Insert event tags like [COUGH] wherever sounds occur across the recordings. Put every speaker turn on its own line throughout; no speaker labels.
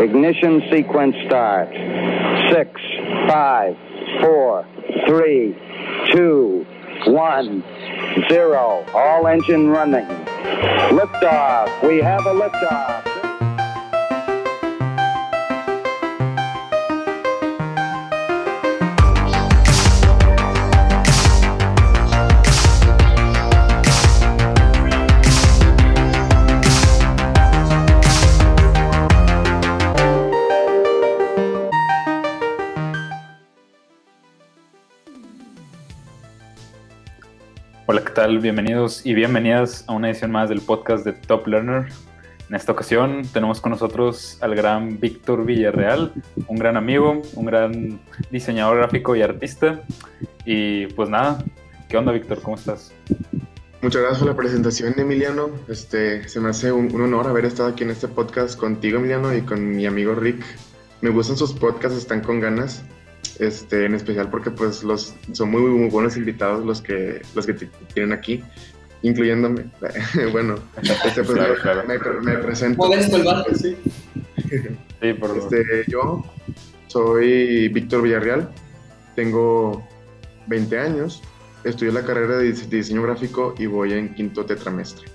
Ignition sequence start. Six, five, four, three, two, one, zero. All engine running. Liftoff. We have a liftoff.
Tal? Bienvenidos y bienvenidas a una edición más del podcast de Top Learner. En esta ocasión tenemos con nosotros al gran Víctor Villarreal, un gran amigo, un gran diseñador gráfico y artista. Y pues nada, ¿qué onda Víctor? ¿Cómo estás?
Muchas gracias por la presentación, Emiliano. Este, se me hace un, un honor haber estado aquí en este podcast contigo, Emiliano, y con mi amigo Rick. Me gustan sus podcasts, están con ganas este, en especial porque pues los son muy, muy buenos invitados los que los que tienen aquí, incluyéndome. [LAUGHS] bueno, este, pues, Me, me, presento.
el
sí. [LAUGHS] sí por este, yo soy Víctor Villarreal, tengo 20 años, estudié la carrera de diseño gráfico y voy en quinto tetramestre.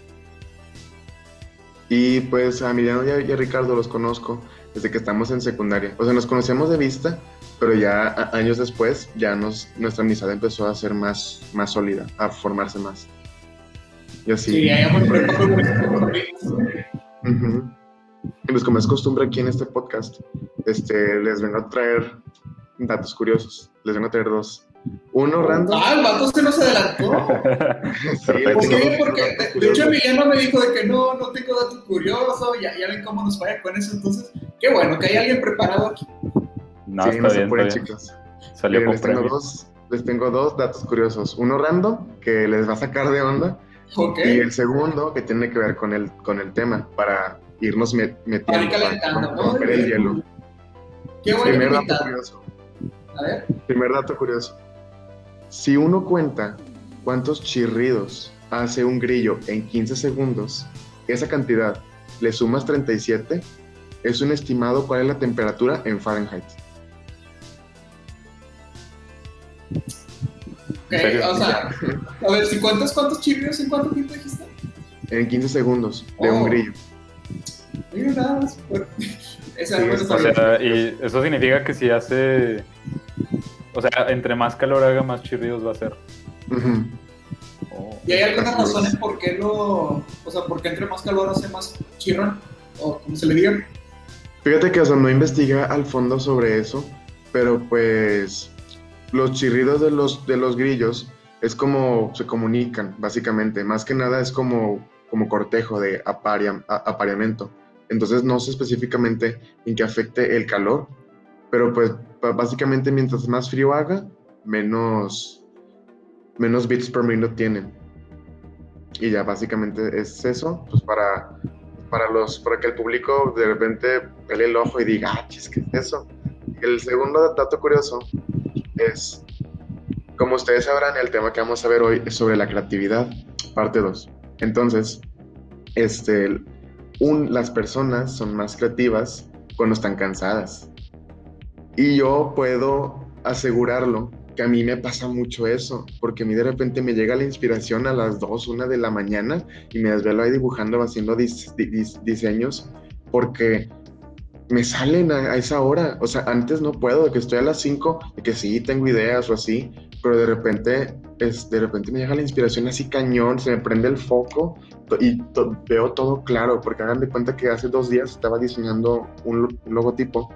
Y pues a Emiliano y a Ricardo los conozco desde que estamos en secundaria. O sea, nos conocemos de vista, pero ya años después ya nos, nuestra amistad empezó a ser más, más sólida, a formarse más. Y así. Sí, Y pues como es costumbre aquí en este podcast, este, les vengo a traer datos curiosos. Les vengo a traer dos. Uno random.
Ah, el vato se nos adelantó. [LAUGHS] sí, porque de, hecho Emiliano me dijo de que no, no tengo datos curiosos, ya, ya ven cómo nos falla con eso, entonces, qué bueno que hay alguien preparado aquí.
No, sí, no se puede, chicos. Salió eh, les, tengo dos, les tengo dos datos curiosos. Uno random, que les va a sacar de onda. Y el segundo, que tiene que ver con el, con el tema, para irnos metiendo. Para
calentando,
el hielo.
Qué bueno.
Primer dato curioso.
A ver.
Primer dato curioso. Si uno cuenta cuántos chirridos hace un grillo en 15 segundos, esa cantidad le sumas 37, es un estimado cuál es la temperatura en Fahrenheit.
O sea, a ver, si cuentas cuántos chirridos en cuánto tiempo dijiste?
En 15 segundos de un oh. grillo.
Mira, nada más.
Esa o sea, y eso significa que si hace. O sea, entre más calor haga, más chirridos va a ser.
Oh. ¿Y hay algunas razones por qué lo. O sea, por qué entre más calor hace más chirran? O como se le diga.
Fíjate que, o sea, no investiga al fondo sobre eso, pero pues los chirridos de los, de los grillos es como se comunican, básicamente. Más que nada es como, como cortejo de apareamiento. Entonces no sé específicamente en qué afecte el calor, pero pues básicamente mientras más frío haga, menos, menos bits per minuto tienen. Y ya básicamente es eso, pues para, para, los, para que el público de repente pele el ojo y diga, ah, ¿qué es eso? El segundo dato curioso es, como ustedes sabrán, el tema que vamos a ver hoy es sobre la creatividad, parte 2. Entonces, este, un, las personas son más creativas cuando están cansadas. Y yo puedo asegurarlo que a mí me pasa mucho eso, porque a mí de repente me llega la inspiración a las 2, 1 de la mañana y me desvelo ahí dibujando, haciendo diseños, porque me salen a, esa hora. O sea, antes no puedo, de que estoy a las 5, de que sí tengo ideas o así, pero de repente, es, de repente me llega la inspiración así cañón, se me prende el foco y veo todo claro, porque hagan de cuenta que hace dos días estaba diseñando un, logotipo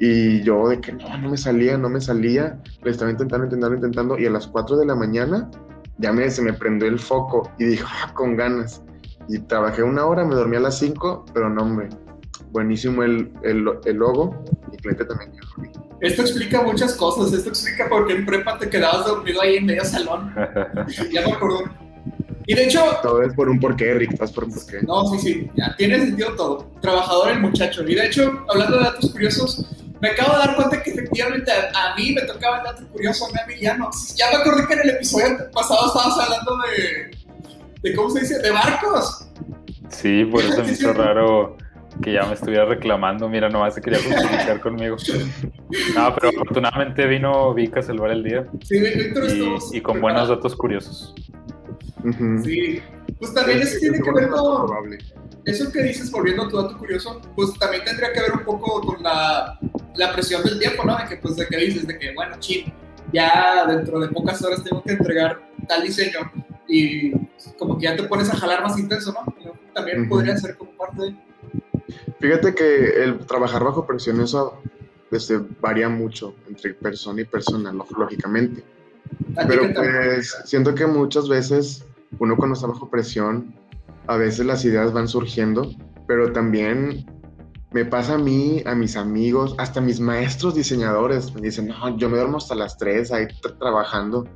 y yo de que no, no me salía, no me salía, le estaba intentando, intentando, intentando y a las 4 de la mañana ya me, se me prendió el foco y dije, ah, con ganas. Y trabajé una hora, me dormí a las 5, pero no, hombre, buenísimo el, el, el logo. Mi cliente también
Esto explica muchas cosas. Esto explica por qué en prepa te quedabas dormido ahí en medio salón. [LAUGHS] ya me acuerdo. Y de hecho.
Todo es por un porqué, Rick. Estás por un porqué.
No, sí, sí. Ya tiene sentido todo. Trabajador el muchacho. Y de hecho, hablando de datos curiosos, me acabo de dar cuenta que efectivamente a, mí me tocaba el dato curioso, a mí, ya no. Ya me acordé que en el episodio pasado estábamos hablando de. de ¿Cómo se dice? De barcos.
Sí, por eso me hizo raro que ya me estuviera reclamando. Mira, nomás se quería justificar conmigo. No, pero afortunadamente vino Vika a salvar el día.
Sí, Víctor estuvo
Y, y con buenos datos curiosos.
Sí, pues también
Es-
eso
es
tiene que ver con
probable.
eso que dices, volviendo a tu dato curioso, pues también tendría que ver un poco con la, la presión del tiempo, ¿no? De que, pues, de que dices, de que, bueno, chin, ya dentro de pocas horas tengo que entregar tal diseño y como que ya te pones a jalar más intenso, ¿no? También podría ser como parte de...
Fíjate que el trabajar bajo presión, eso este, varía mucho entre persona y persona, lo- lógicamente.
¿A ti
Pero pues siento que muchas veces uno cuando está bajo presión, a veces las ideas van surgiendo, pero también me pasa a mí, a mis amigos, hasta mis maestros diseñadores, me dicen, no, yo me duermo hasta las 3 ahí tra- trabajando,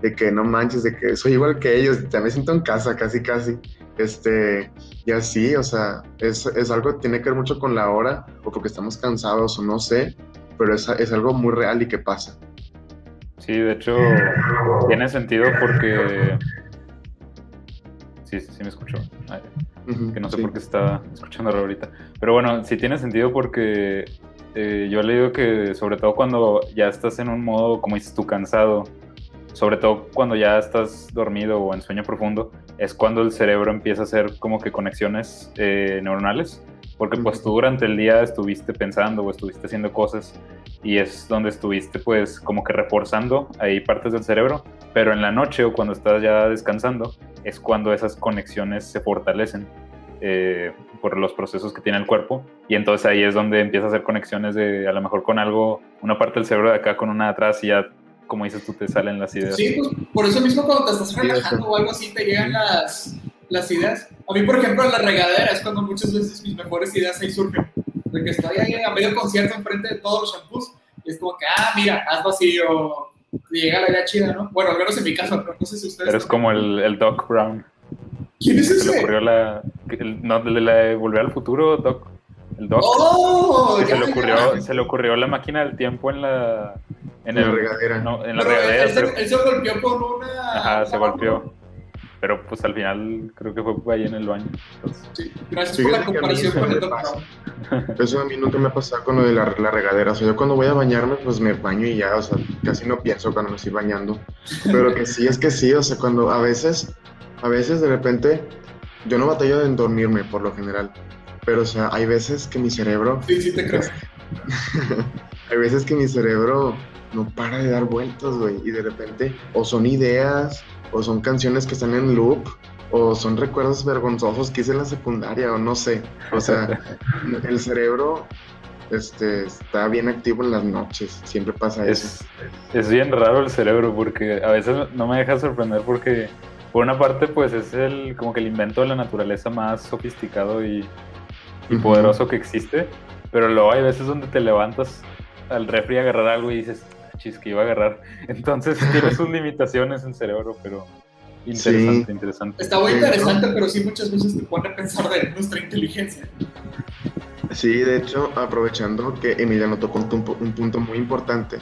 de que no manches, de que soy igual que ellos, ya me siento en casa casi, casi. Este, y así, o sea, es, es algo que tiene que ver mucho con la hora, o porque estamos cansados, o no sé, pero es, es algo muy real y que pasa.
Sí, de hecho, tiene sentido porque. Sí, sí, sí me escuchó. Ay, que no sé
sí.
por qué estaba escuchando ahorita. Pero bueno, sí tiene sentido porque eh, yo he leído que sobre todo cuando ya estás en un modo, como dices tú, cansado, sobre todo cuando ya estás dormido o en sueño profundo, es cuando el cerebro empieza a hacer como que conexiones eh, neuronales, porque pues tú durante el día estuviste pensando o estuviste haciendo cosas y es donde estuviste pues como que reforzando ahí partes del cerebro, pero en la noche o cuando estás ya descansando es cuando esas conexiones se fortalecen eh, por los procesos que tiene el cuerpo. Y entonces ahí es donde empieza a hacer conexiones de a lo mejor con algo, una parte del cerebro de acá con una de atrás y ya como dices tú te salen las ideas.
Sí, pues por eso mismo cuando te estás relajando o algo así te llegan las, las ideas. A mí, por ejemplo, en la regadera es cuando muchas veces mis mejores ideas ahí surgen. De que estoy ahí a medio concierto enfrente de todos los shampoos y es como que, ah, mira, hazlo así o y llega la idea chida, ¿no? Bueno, al menos en mi caso, pero no sé si ustedes...
Eres como el, el Doc Brown.
¿Quién es
Se le
ese?
ocurrió la... el- no, de la de Volver al Futuro, Doc. El Doc.
¡Oh!
se, le ocurrió, se le ocurrió la máquina del tiempo en la... En,
En la regadera.
no, en la
Pero
regadera,
él,
pero-
él se golpeó con una...
Ajá, se golpeó. Pero pues al final creo que fue ahí en el baño. Entonces,
Sí, gracias por la comparación
eso
con el Doc
pasa.
Brown.
Eso a mí nunca me ha pasado con lo de la, la regadera. O sea, yo cuando voy a bañarme, pues me baño y ya, o sea, casi no pienso cuando me estoy bañando. Pero que sí, es que sí, o sea, cuando a veces, a veces de repente, yo no batallo en dormirme por lo general. Pero, o sea, hay veces que mi cerebro,
Sí, sí te creo. [LAUGHS]
hay veces que mi cerebro no para de dar vueltas, güey. Y de repente, o son ideas, o son canciones que están en loop, o son recuerdos vergonzosos que hice en la secundaria, o no sé. O sea, [LAUGHS] el cerebro este, está bien activo en las noches, siempre pasa eso.
es, es bien raro el cerebro porque a veces no me deja sorprender porque por una parte pues es el como que el invento de la naturaleza más sofisticado y, y poderoso que existe, pero luego hay veces donde te levantas al refri a agarrar algo y dices, chis, que iba a agarrar. [LAUGHS] Entonces tiene sus [LAUGHS] limitaciones el cerebro, pero interesante,
Sí.
interesante.
Está muy interesante, pero sí muchas veces te pone a pensar de nuestra inteligencia.
Sí, de hecho, aprovechando que Emiliano tocó un, un punto muy importante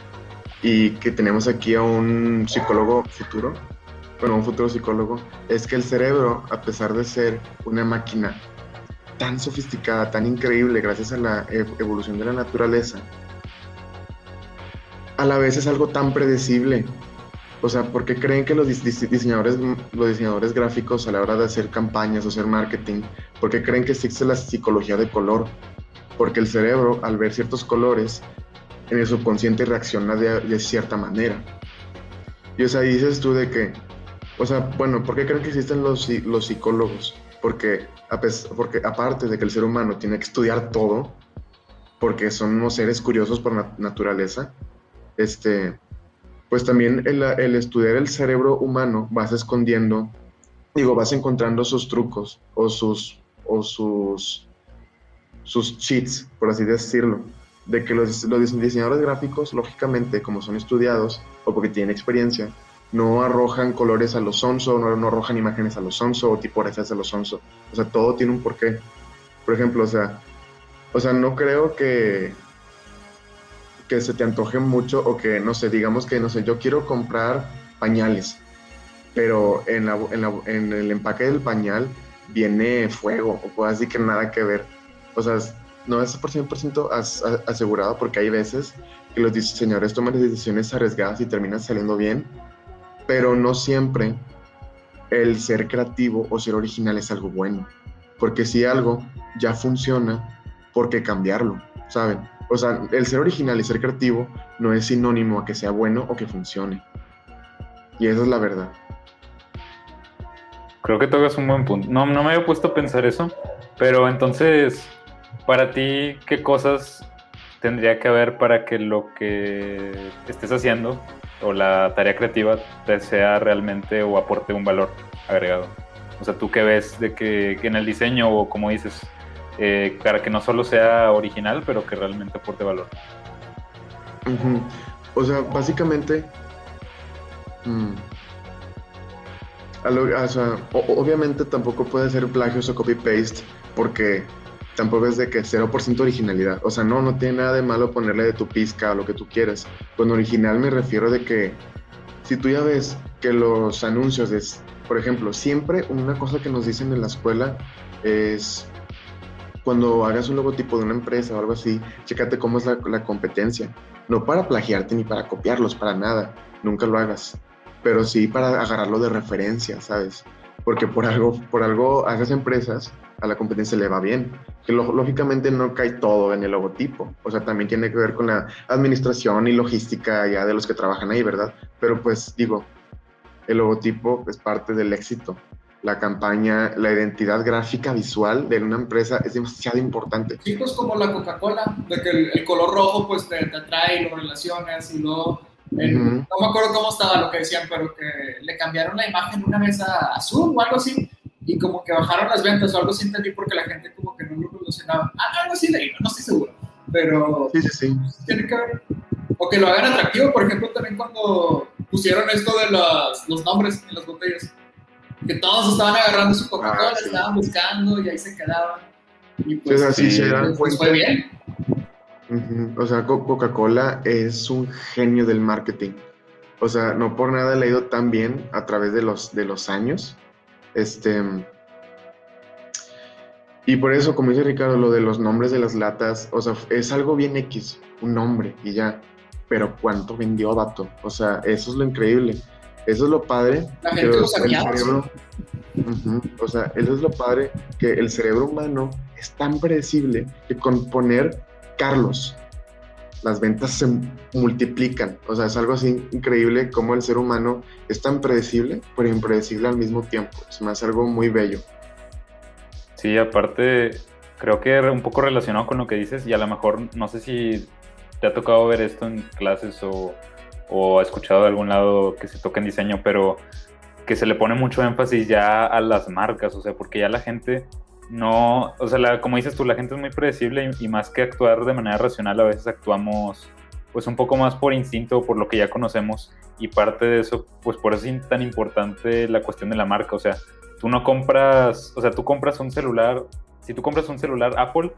y que tenemos aquí a un psicólogo futuro, bueno, un futuro psicólogo, es que el cerebro, a pesar de ser una máquina tan sofisticada, tan increíble gracias a la e- evolución de la naturaleza, a la vez es algo tan predecible. O sea, ¿por qué creen que los dis- dis- diseñadores, los diseñadores gráficos a la hora de hacer campañas o hacer marketing, ¿por qué creen que existe la psicología de color? Porque el cerebro, al ver ciertos colores, en el subconsciente reacciona de, cierta manera. Y o sea, dices tú de que, o sea, bueno, ¿por qué creen que existen los, psi- los psicólogos? Porque, porque aparte de que el ser humano tiene que estudiar todo, porque somos seres curiosos por nat- naturaleza, este, pues también el, el estudiar el cerebro humano vas escondiendo, digo, vas encontrando sus trucos o sus, o sus, sus cheats, por así decirlo, de que los, los diseñadores gráficos, lógicamente, como son estudiados o porque tienen experiencia, no arrojan colores a los sonso, no, no arrojan imágenes a los sonso o tipografías a los sonso. O sea, todo tiene un porqué. Por ejemplo, o sea, o sea, no creo que que se te antoje mucho o que, no sé, digamos que, no sé, yo quiero comprar pañales, pero en, la, en, la, en el empaque del pañal viene fuego o cosas así que nada que ver. O sea, no es por 100% asegurado porque hay veces que los diseñadores toman decisiones arriesgadas y terminan saliendo bien, pero no siempre el ser creativo o ser original es algo bueno. Porque si algo ya funciona, ¿por qué cambiarlo? ¿Saben? O sea, el ser original y ser creativo no es sinónimo a que sea bueno o que funcione. Y esa es la verdad.
Creo que tocas un buen punto. No, no me había puesto a pensar eso, pero entonces, para ti, ¿qué cosas tendría que haber para que lo que estés haciendo o la tarea creativa te sea realmente o aporte un valor agregado? O sea, ¿tú qué ves de que, en el diseño o como dices, eh, para que no solo sea original, pero que realmente aporte valor?
O sea, básicamente... Mm, obviamente tampoco puede ser plagios o copy-paste porque tampoco es de que 0% originalidad. O sea, no, no tiene nada de malo ponerle de tu pizca o lo que tú quieras. Con original me refiero de que si tú ya ves que los anuncios es, por ejemplo, siempre una cosa que nos dicen en la escuela es cuando hagas un logotipo de una empresa o algo así, chécate cómo es la, la competencia. No para plagiarte ni para copiarlos, para nada. Nunca lo hagas pero sí para agarrarlo de referencia, ¿sabes? Porque por algo, por algo a esas empresas, a la competencia le va bien. Que lógicamente no cae todo en el logotipo. O sea, también tiene que ver con la administración y logística ya de los que trabajan ahí, ¿verdad? Pero pues digo, el logotipo es parte del éxito. La campaña, la identidad gráfica visual de una empresa es demasiado importante.
Sí, pues como la Coca-Cola, de que el, color rojo pues te, te atrae y lo relacionas y luego no me acuerdo cómo estaba lo que decían, pero que le cambiaron la imagen una vez a azul o algo así, y como que bajaron las ventas o algo así entendí porque la gente como que no lo relacionaba. Ah, algo así leí, no estoy seguro, pero
sí, sí, sí.
tiene que ver. O que lo hagan atractivo, por ejemplo, también cuando pusieron esto de los nombres en las botellas, que todos estaban agarrando su Coca-Cola, ah, estaban buscando y ahí se quedaban. Y pues,
así se dan
pues, fue bien.
O sea, Coca-Cola es un genio del marketing. O sea, no por nada le ha ido tan bien a través de los, de los años. Este. Y por eso, como dice Ricardo, lo de los nombres de las latas, o sea, es algo bien X, un nombre y ya. Pero cuánto vendió Dato. O sea, eso es lo increíble. Eso es lo padre.
La gente lo cerebro,
O sea, eso es lo padre, que el cerebro humano es tan predecible que con poner Carlos, las ventas se multiplican. O sea, es algo así increíble como el ser humano es tan predecible, pero impredecible al mismo tiempo. Es más algo muy bello.
Sí, aparte, creo que un poco relacionado con lo que dices, y a lo mejor no sé si te ha tocado ver esto en clases o, o escuchado de algún lado que se toca en diseño, pero que se le pone mucho énfasis ya a las marcas, o sea, porque ya la gente no, o sea, como dices tú, la gente es muy predecible y, más que actuar de manera racional, a veces actuamos pues un poco más por instinto, por lo que ya conocemos y parte de eso, pues por eso es tan importante la cuestión de la marca, o sea, tú no compras, o sea, tú compras un celular, si tú compras un celular Apple,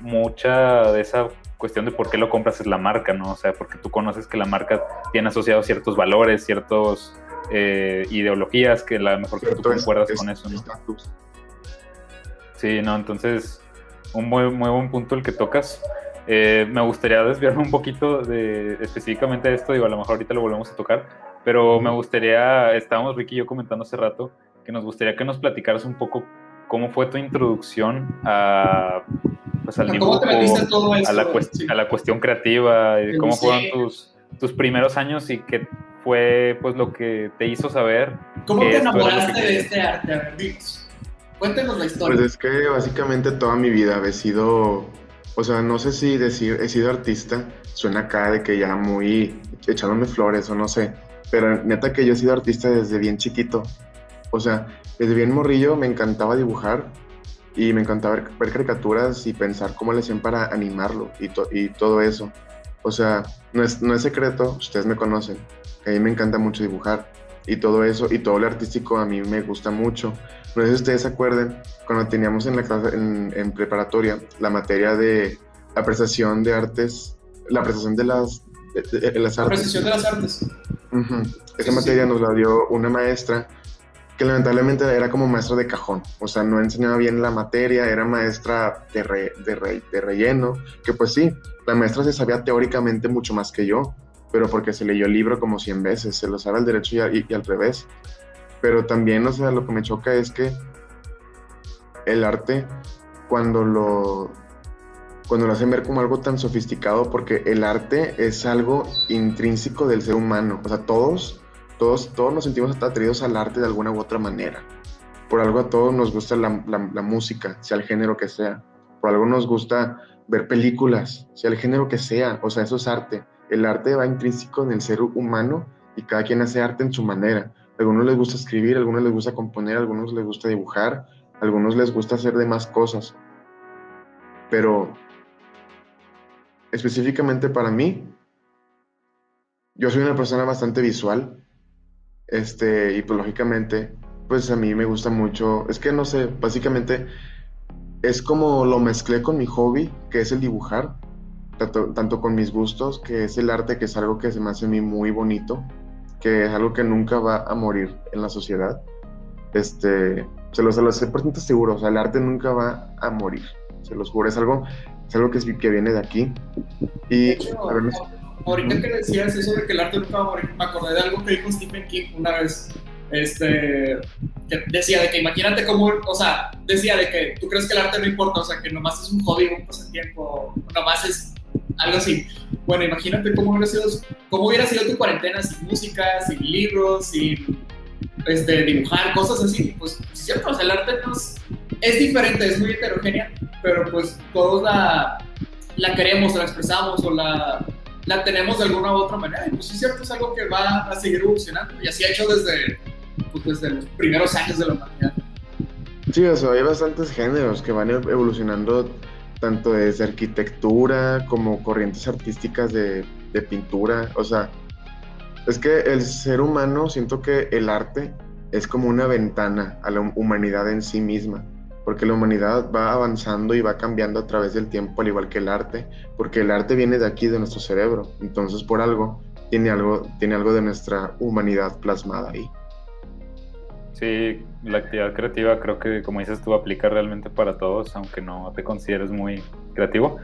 mucha de esa cuestión de por qué lo compras es la marca, ¿no? O sea, porque tú conoces que la marca tiene asociados ciertos valores, ciertos eh, ideologías que a lo mejor que tú concuerdas con eso, ¿no? Sí, no, entonces, un muy, muy buen punto el que tocas. Eh, me gustaría desviarme un poquito de específicamente de esto, digo, a lo mejor ahorita lo volvemos a tocar, pero me gustaría, estábamos Ricky y yo comentando hace rato, que nos gustaría que nos platicaras un poco cómo fue tu introducción a, pues, al dibujo, a, la a la cuestión creativa, y cómo fueron tus, tus primeros años y qué fue pues lo que te hizo saber.
¿Cómo te enamoraste de este arte? Cuéntenos la historia.
Pues es que básicamente toda mi vida he sido, o sea, no sé si decir he sido artista, suena acá de que ya muy echándome flores o no sé, pero neta que yo he sido artista desde bien chiquito. O sea, desde bien morrillo me encantaba dibujar y me encantaba ver, caricaturas y pensar cómo le hacían para animarlo y, y todo eso. O sea, no es, no es secreto, ustedes me conocen, a mí me encanta mucho dibujar y todo eso, y todo lo artístico a mí me gusta mucho. No sé si ustedes se acuerdan, cuando teníamos en la clase, en, preparatoria, la materia de apreciación de artes, la apreciación de las, de, las artes.
Apreciación de las artes.
Esa materia nos la dio una maestra que lamentablemente era como maestra de cajón, o sea, no enseñaba bien la materia, era maestra de, de, de relleno, que pues sí, la maestra se sabía teóricamente mucho más que yo, pero porque se leyó el libro como 100 veces, se lo sabe al derecho y, y, al revés. Pero también, o sea, lo que me choca es que el arte, cuando lo, cuando lo hacen ver como algo tan sofisticado, porque el arte es algo intrínseco del ser humano, o sea, todos todos, todos nos sentimos atraídos al arte de alguna u otra manera. Por algo a todos nos gusta la, música, sea el género que sea. Por algo nos gusta ver películas, sea el género que sea. O sea, eso es arte. El arte va intrínseco en el ser humano y cada quien hace arte en su manera. A algunos les gusta escribir, a algunos les gusta componer, a algunos les gusta dibujar, a algunos les gusta hacer demás cosas. Pero específicamente para mí, yo soy una persona bastante visual este, y pues lógicamente, pues a mí me gusta mucho, es que no sé, básicamente es como lo mezclé con mi hobby, que es el dibujar, tanto, con mis gustos, que es el arte, que es algo que se me hace a mí muy bonito, que es algo que nunca va a morir en la sociedad. Este, se lo, se lo sé por tanto seguro, o sea, el arte nunca va a morir, se los juro, es algo, es algo que, es, que viene de aquí. Y, a ver,
ahorita que decías eso de que el arte nunca va a morir, me acordé de algo que dijo Stephen King una vez. Este, que decía de que imagínate cómo, o sea, decía de que tú crees que el arte no importa, o sea, que nomás es un hobby, un pasatiempo, nomás es algo así. Bueno, imagínate cómo hubiera sido, cómo hubiera sido tu cuarentena sin música, sin libros, sin este, dibujar, cosas así. Pues es cierto, o sea, el arte es diferente, es muy heterogénea, pero pues todos la, la queremos, la expresamos o la la tenemos de alguna u otra manera. Y pues es cierto, es algo que va a seguir evolucionando. Y así ha hecho desde, pues, desde los primeros años de la humanidad.
Sí, o sea, hay bastantes géneros que van evolucionando tanto desde arquitectura como corrientes artísticas de, de pintura. O sea, es que el ser humano, siento que el arte es como una ventana a la humanidad en sí misma porque la humanidad va avanzando y va cambiando a través del tiempo, al igual que el arte, porque el arte viene de aquí, de nuestro cerebro, entonces por algo tiene algo, tiene algo de nuestra humanidad plasmada ahí.
Sí, la actividad creativa creo que, como dices tú, aplica realmente para todos, aunque no te consideres muy creativo.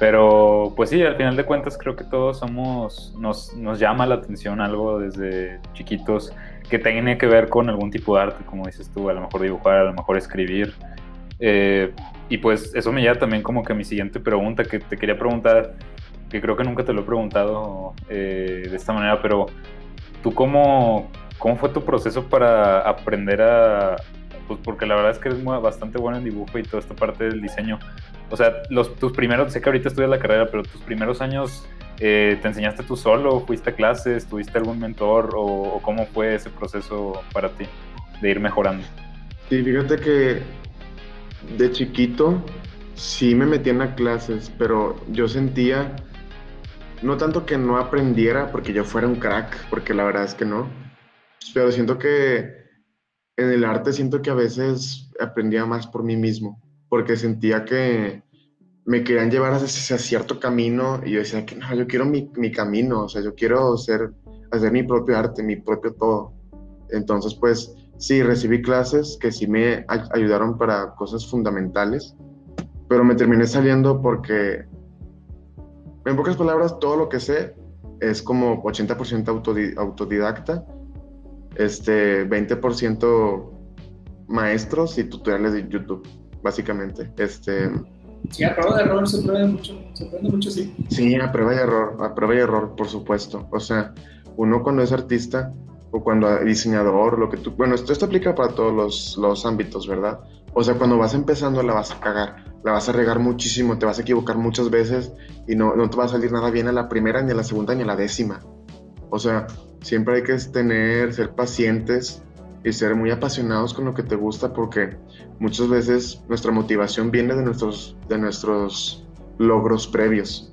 Pero pues sí, al final de cuentas creo que todos somos, nos, nos llama la atención algo desde chiquitos que tiene que ver con algún tipo de arte, como dices tú, a lo mejor dibujar, a lo mejor escribir, eh, y pues eso me lleva también como que a mi siguiente pregunta, que te quería preguntar, que creo que nunca te lo he preguntado eh, de esta manera, pero tú cómo, cómo fue tu proceso para aprender a, pues porque la verdad es que eres bastante bueno en dibujo y toda esta parte del diseño. O sea, los, tus primeros, sé que ahorita estudias la carrera, pero tus primeros años, eh, ¿te enseñaste tú solo? ¿Fuiste a clases? ¿Tuviste algún mentor? ¿O, cómo fue ese proceso para ti de ir mejorando?
Sí, fíjate que de chiquito sí me metían a clases, pero yo sentía, no tanto que no aprendiera porque yo fuera un crack, porque la verdad es que no, pero siento que en el arte siento que a veces aprendía más por mí mismo, porque sentía que me querían llevar hacia, cierto camino y yo decía que no, yo quiero mi, mi camino, o sea, yo quiero ser, hacer mi propio arte, mi propio todo. Entonces, pues, sí, recibí clases que sí me ayudaron para cosas fundamentales, pero me terminé saliendo porque, en pocas palabras, todo lo que sé es como 80% autodidacta, este, 20% maestros y tutoriales de YouTube, básicamente. Este,
Sí, a prueba de error se aprende mucho, se aprende mucho, sí.
Sí, a prueba de error, a prueba de error, por supuesto. O sea, uno cuando es artista o cuando diseñador, lo que tú... Bueno, esto, esto aplica para todos los, los, ámbitos, ¿verdad? O sea, cuando vas empezando la vas a cagar, la vas a regar muchísimo, te vas a equivocar muchas veces y no, no te va a salir nada bien a la primera, ni a la segunda, ni a la décima. O sea, siempre hay que tener, ser pacientes y ser muy apasionados con lo que te gusta porque muchas veces nuestra motivación viene de nuestros, de nuestros logros previos.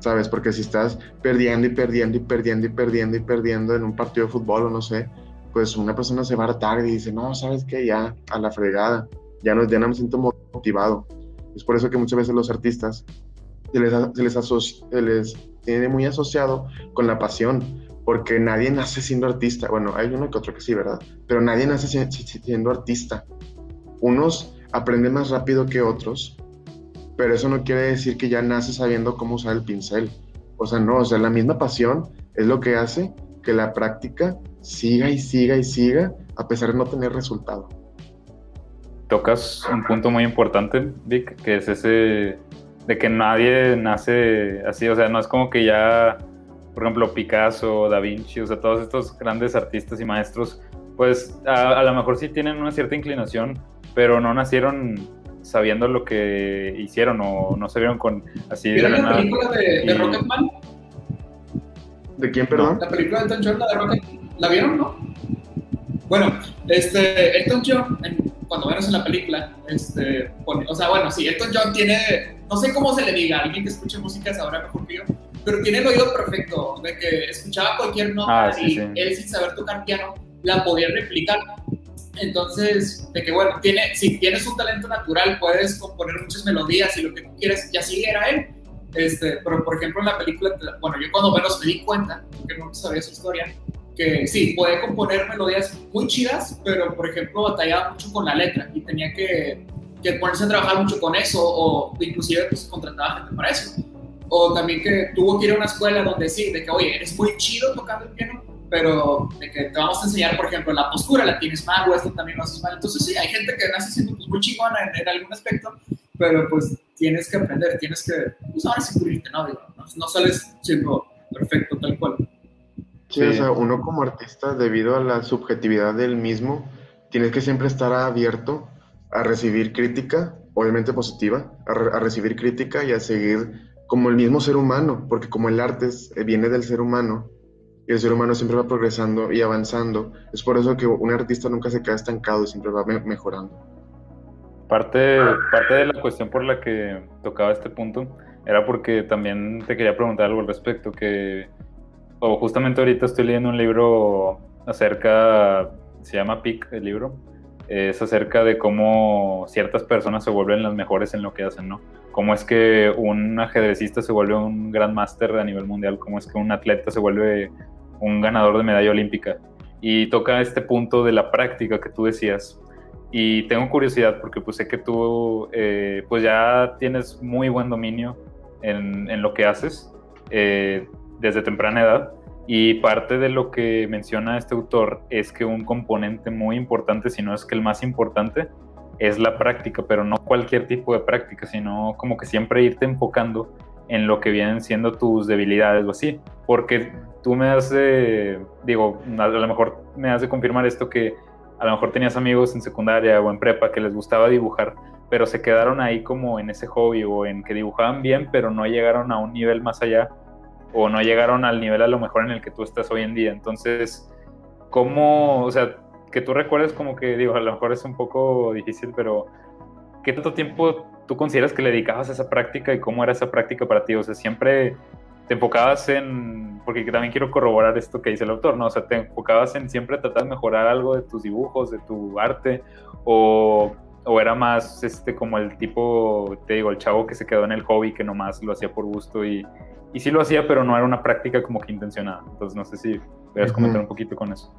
¿Sabes? Porque si estás perdiendo y perdiendo y perdiendo y perdiendo y perdiendo en un partido de fútbol o no sé, pues una persona se va a hartar y dice, no, ¿sabes qué? Ya, a la fregada, ya no, ya no me siento motivado. Es por eso que muchas veces los artistas se les, se les, se les tiene muy asociado con la pasión, porque nadie nace siendo artista. Bueno, hay uno que otro que sí, ¿verdad? Pero nadie nace siendo artista. Unos aprenden más rápido que otros, pero eso no quiere decir que ya nace sabiendo cómo usar el pincel. O sea, no, o sea, la misma pasión es lo que hace que la práctica siga y siga y siga a pesar de no tener resultado.
Tocas un punto muy importante, Vic, que es ese de que nadie nace así, o sea, no es como que ya, por ejemplo, Picasso, Da Vinci, o sea, todos estos grandes artistas y maestros, pues a, lo mejor sí tienen una cierta inclinación, pero no nacieron sabiendo lo que hicieron o no se vieron con así
de la película de, de Rocketman?
¿De quién, perdón?
La película de Elton John, la de Rocketman. ¿La vieron, no? Bueno, este, Elton John, cuando vemos en la película, este, o sea, bueno, sí, Elton John tiene, no sé cómo se le diga, alguien que escuche música sabrá mejor que yo, pero tiene el oído perfecto, de que escuchaba cualquier nota ah, y él sin saber tocar piano la podía replicar. Entonces, de que bueno, tiene, si tienes un talento natural, puedes componer muchas melodías y lo que tú quieras, y así era él. Este, pero por ejemplo en la película, bueno, yo cuando menos me di cuenta, porque no sabía su historia, que sí, puede componer melodías muy chidas, pero por ejemplo batallaba mucho con la letra y tenía que, que ponerse a trabajar mucho con eso o inclusive pues contrataba gente para eso. O también que tuvo que ir a una escuela donde sí, de que oye, eres muy chido tocando el piano, pero de que te vamos a enseñar, por ejemplo, la postura la tienes mal o esto también lo haces mal. Entonces sí, hay gente que nace siendo pues, muy chingona en, algún aspecto, pero pues tienes que aprender, tienes que, pues ahora sí pulirte, ¿no? Digo, no, no sales siendo perfecto tal cual.
Sí, o sea, uno como artista, debido a la subjetividad del mismo, tienes que siempre estar abierto a recibir crítica, obviamente positiva, a, recibir crítica y a seguir como el mismo ser humano, porque como el arte eh, viene del ser humano, el ser humano siempre va progresando y avanzando, es por eso que un artista nunca se queda estancado, siempre va mejorando.
Parte, parte de la cuestión por la que tocaba este punto era porque también te quería preguntar algo al respecto, que o justamente ahorita estoy leyendo un libro acerca, se llama PIC el libro, es acerca de cómo ciertas personas se vuelven las mejores en lo que hacen, ¿no? Cómo es que un ajedrecista se vuelve un gran máster a nivel mundial, cómo es que un atleta se vuelve un ganador de medalla olímpica. Y toca este punto de la práctica que tú decías. Y tengo curiosidad porque pues sé que tú eh, pues ya tienes muy buen dominio en, en lo que haces. Eh, desde temprana edad. Y parte de lo que menciona este autor es que un componente muy importante, si no es que el más importante, es la práctica, pero no cualquier tipo de práctica, sino como que siempre irte enfocando en lo que vienen siendo tus debilidades o así. Porque tú me hace, digo, a lo mejor me hace confirmar esto que a lo mejor tenías amigos en secundaria o en prepa que les gustaba dibujar, pero se quedaron ahí como en ese hobby o en que dibujaban bien, pero no llegaron a un nivel más allá o no llegaron al nivel a lo mejor en el que tú estás hoy en día. Entonces, ¿cómo, o sea, que tú recuerdes como que, digo, a lo mejor es un poco difícil, pero ¿qué tanto tiempo tú consideras que le dedicabas a esa práctica y cómo era esa práctica para ti? O sea, siempre te enfocabas en, porque también quiero corroborar esto que dice el autor, ¿no? O sea, te enfocabas en siempre tratar de mejorar algo de tus dibujos, de tu arte, o, o era más este como el tipo, te digo, el chavo que se quedó en el hobby, que nomás lo hacía por gusto y, y sí lo hacía, pero no era una práctica como que intencionada. Entonces no sé si puedes comentar un poquito con eso.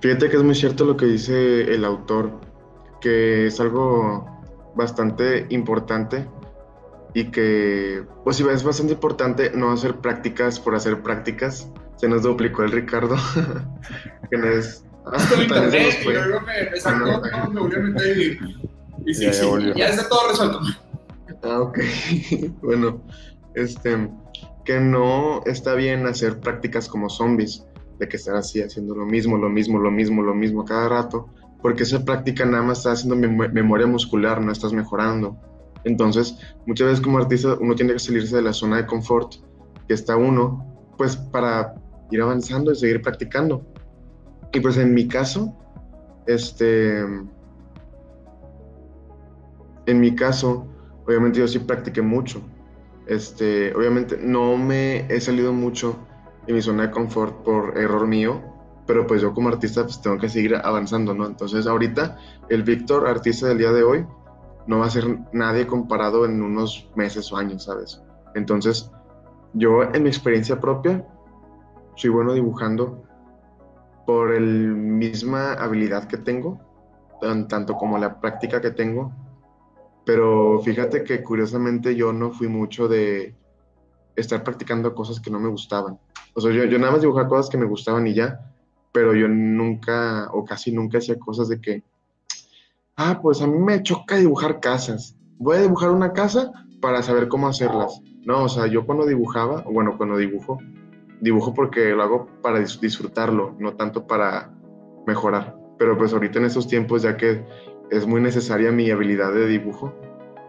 Fíjate que es muy cierto lo que dice el autor, que es algo bastante importante y que, pues es bastante importante no hacer prácticas por hacer prácticas. Se nos duplicó el Ricardo, [LAUGHS] que no es... [LAUGHS] [LAUGHS]
Ah, internet, y luego me, me sacó, me volvió a meter y, y sí, ya, sí, ya está todo resuelto.
Ah, ok. bueno, este, que no está bien hacer prácticas como zombies, de que estar así haciendo lo mismo, lo mismo, lo mismo, lo mismo cada rato, porque esa práctica nada más está haciendo memoria muscular, no estás mejorando. Entonces, muchas veces como artista uno tiene que salirse de la zona de confort que está uno, pues para ir avanzando y seguir practicando. Y pues en mi caso, este, en mi caso, obviamente yo sí practiqué mucho, este, obviamente no me he salido mucho de mi zona de confort por error mío, pero pues yo como artista pues tengo que seguir avanzando, ¿no? Entonces ahorita el Víctor, artista del día de hoy, no va a ser nadie comparado en unos meses o años, ¿sabes? Entonces yo en mi experiencia propia soy bueno dibujando por el misma habilidad que tengo, tanto como la práctica que tengo. Pero fíjate que curiosamente yo no fui mucho de estar practicando cosas que no me gustaban. O sea, yo, yo nada más dibujaba cosas que me gustaban y ya, pero yo nunca o casi nunca hacía cosas de que, ah, pues a mí me choca dibujar casas. Voy a dibujar una casa para saber cómo hacerlas. No, o sea, yo cuando dibujaba, bueno, cuando dibujo, dibujo porque lo hago para disfrutarlo, no tanto para mejorar. Pero pues ahorita en estos tiempos, ya que es muy necesaria mi habilidad de dibujo,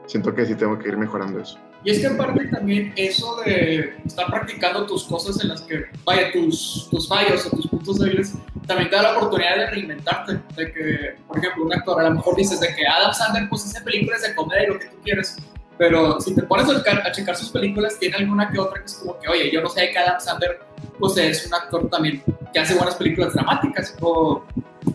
siento que sí tengo que ir mejorando eso.
Y es que aparte también eso de estar practicando tus cosas en las que, vaya, tus, tus fallos o tus puntos débiles, también te da la oportunidad de reinventarte. De que, por ejemplo, un actor a lo mejor dices de que Adam Sandler pues hace películas de comedia y lo que tú quieres, pero si te pones a, checar sus películas, tiene alguna que otra que es como que, oye, yo no sé que Adam Sandler pues es un actor también que hace buenas películas dramáticas. O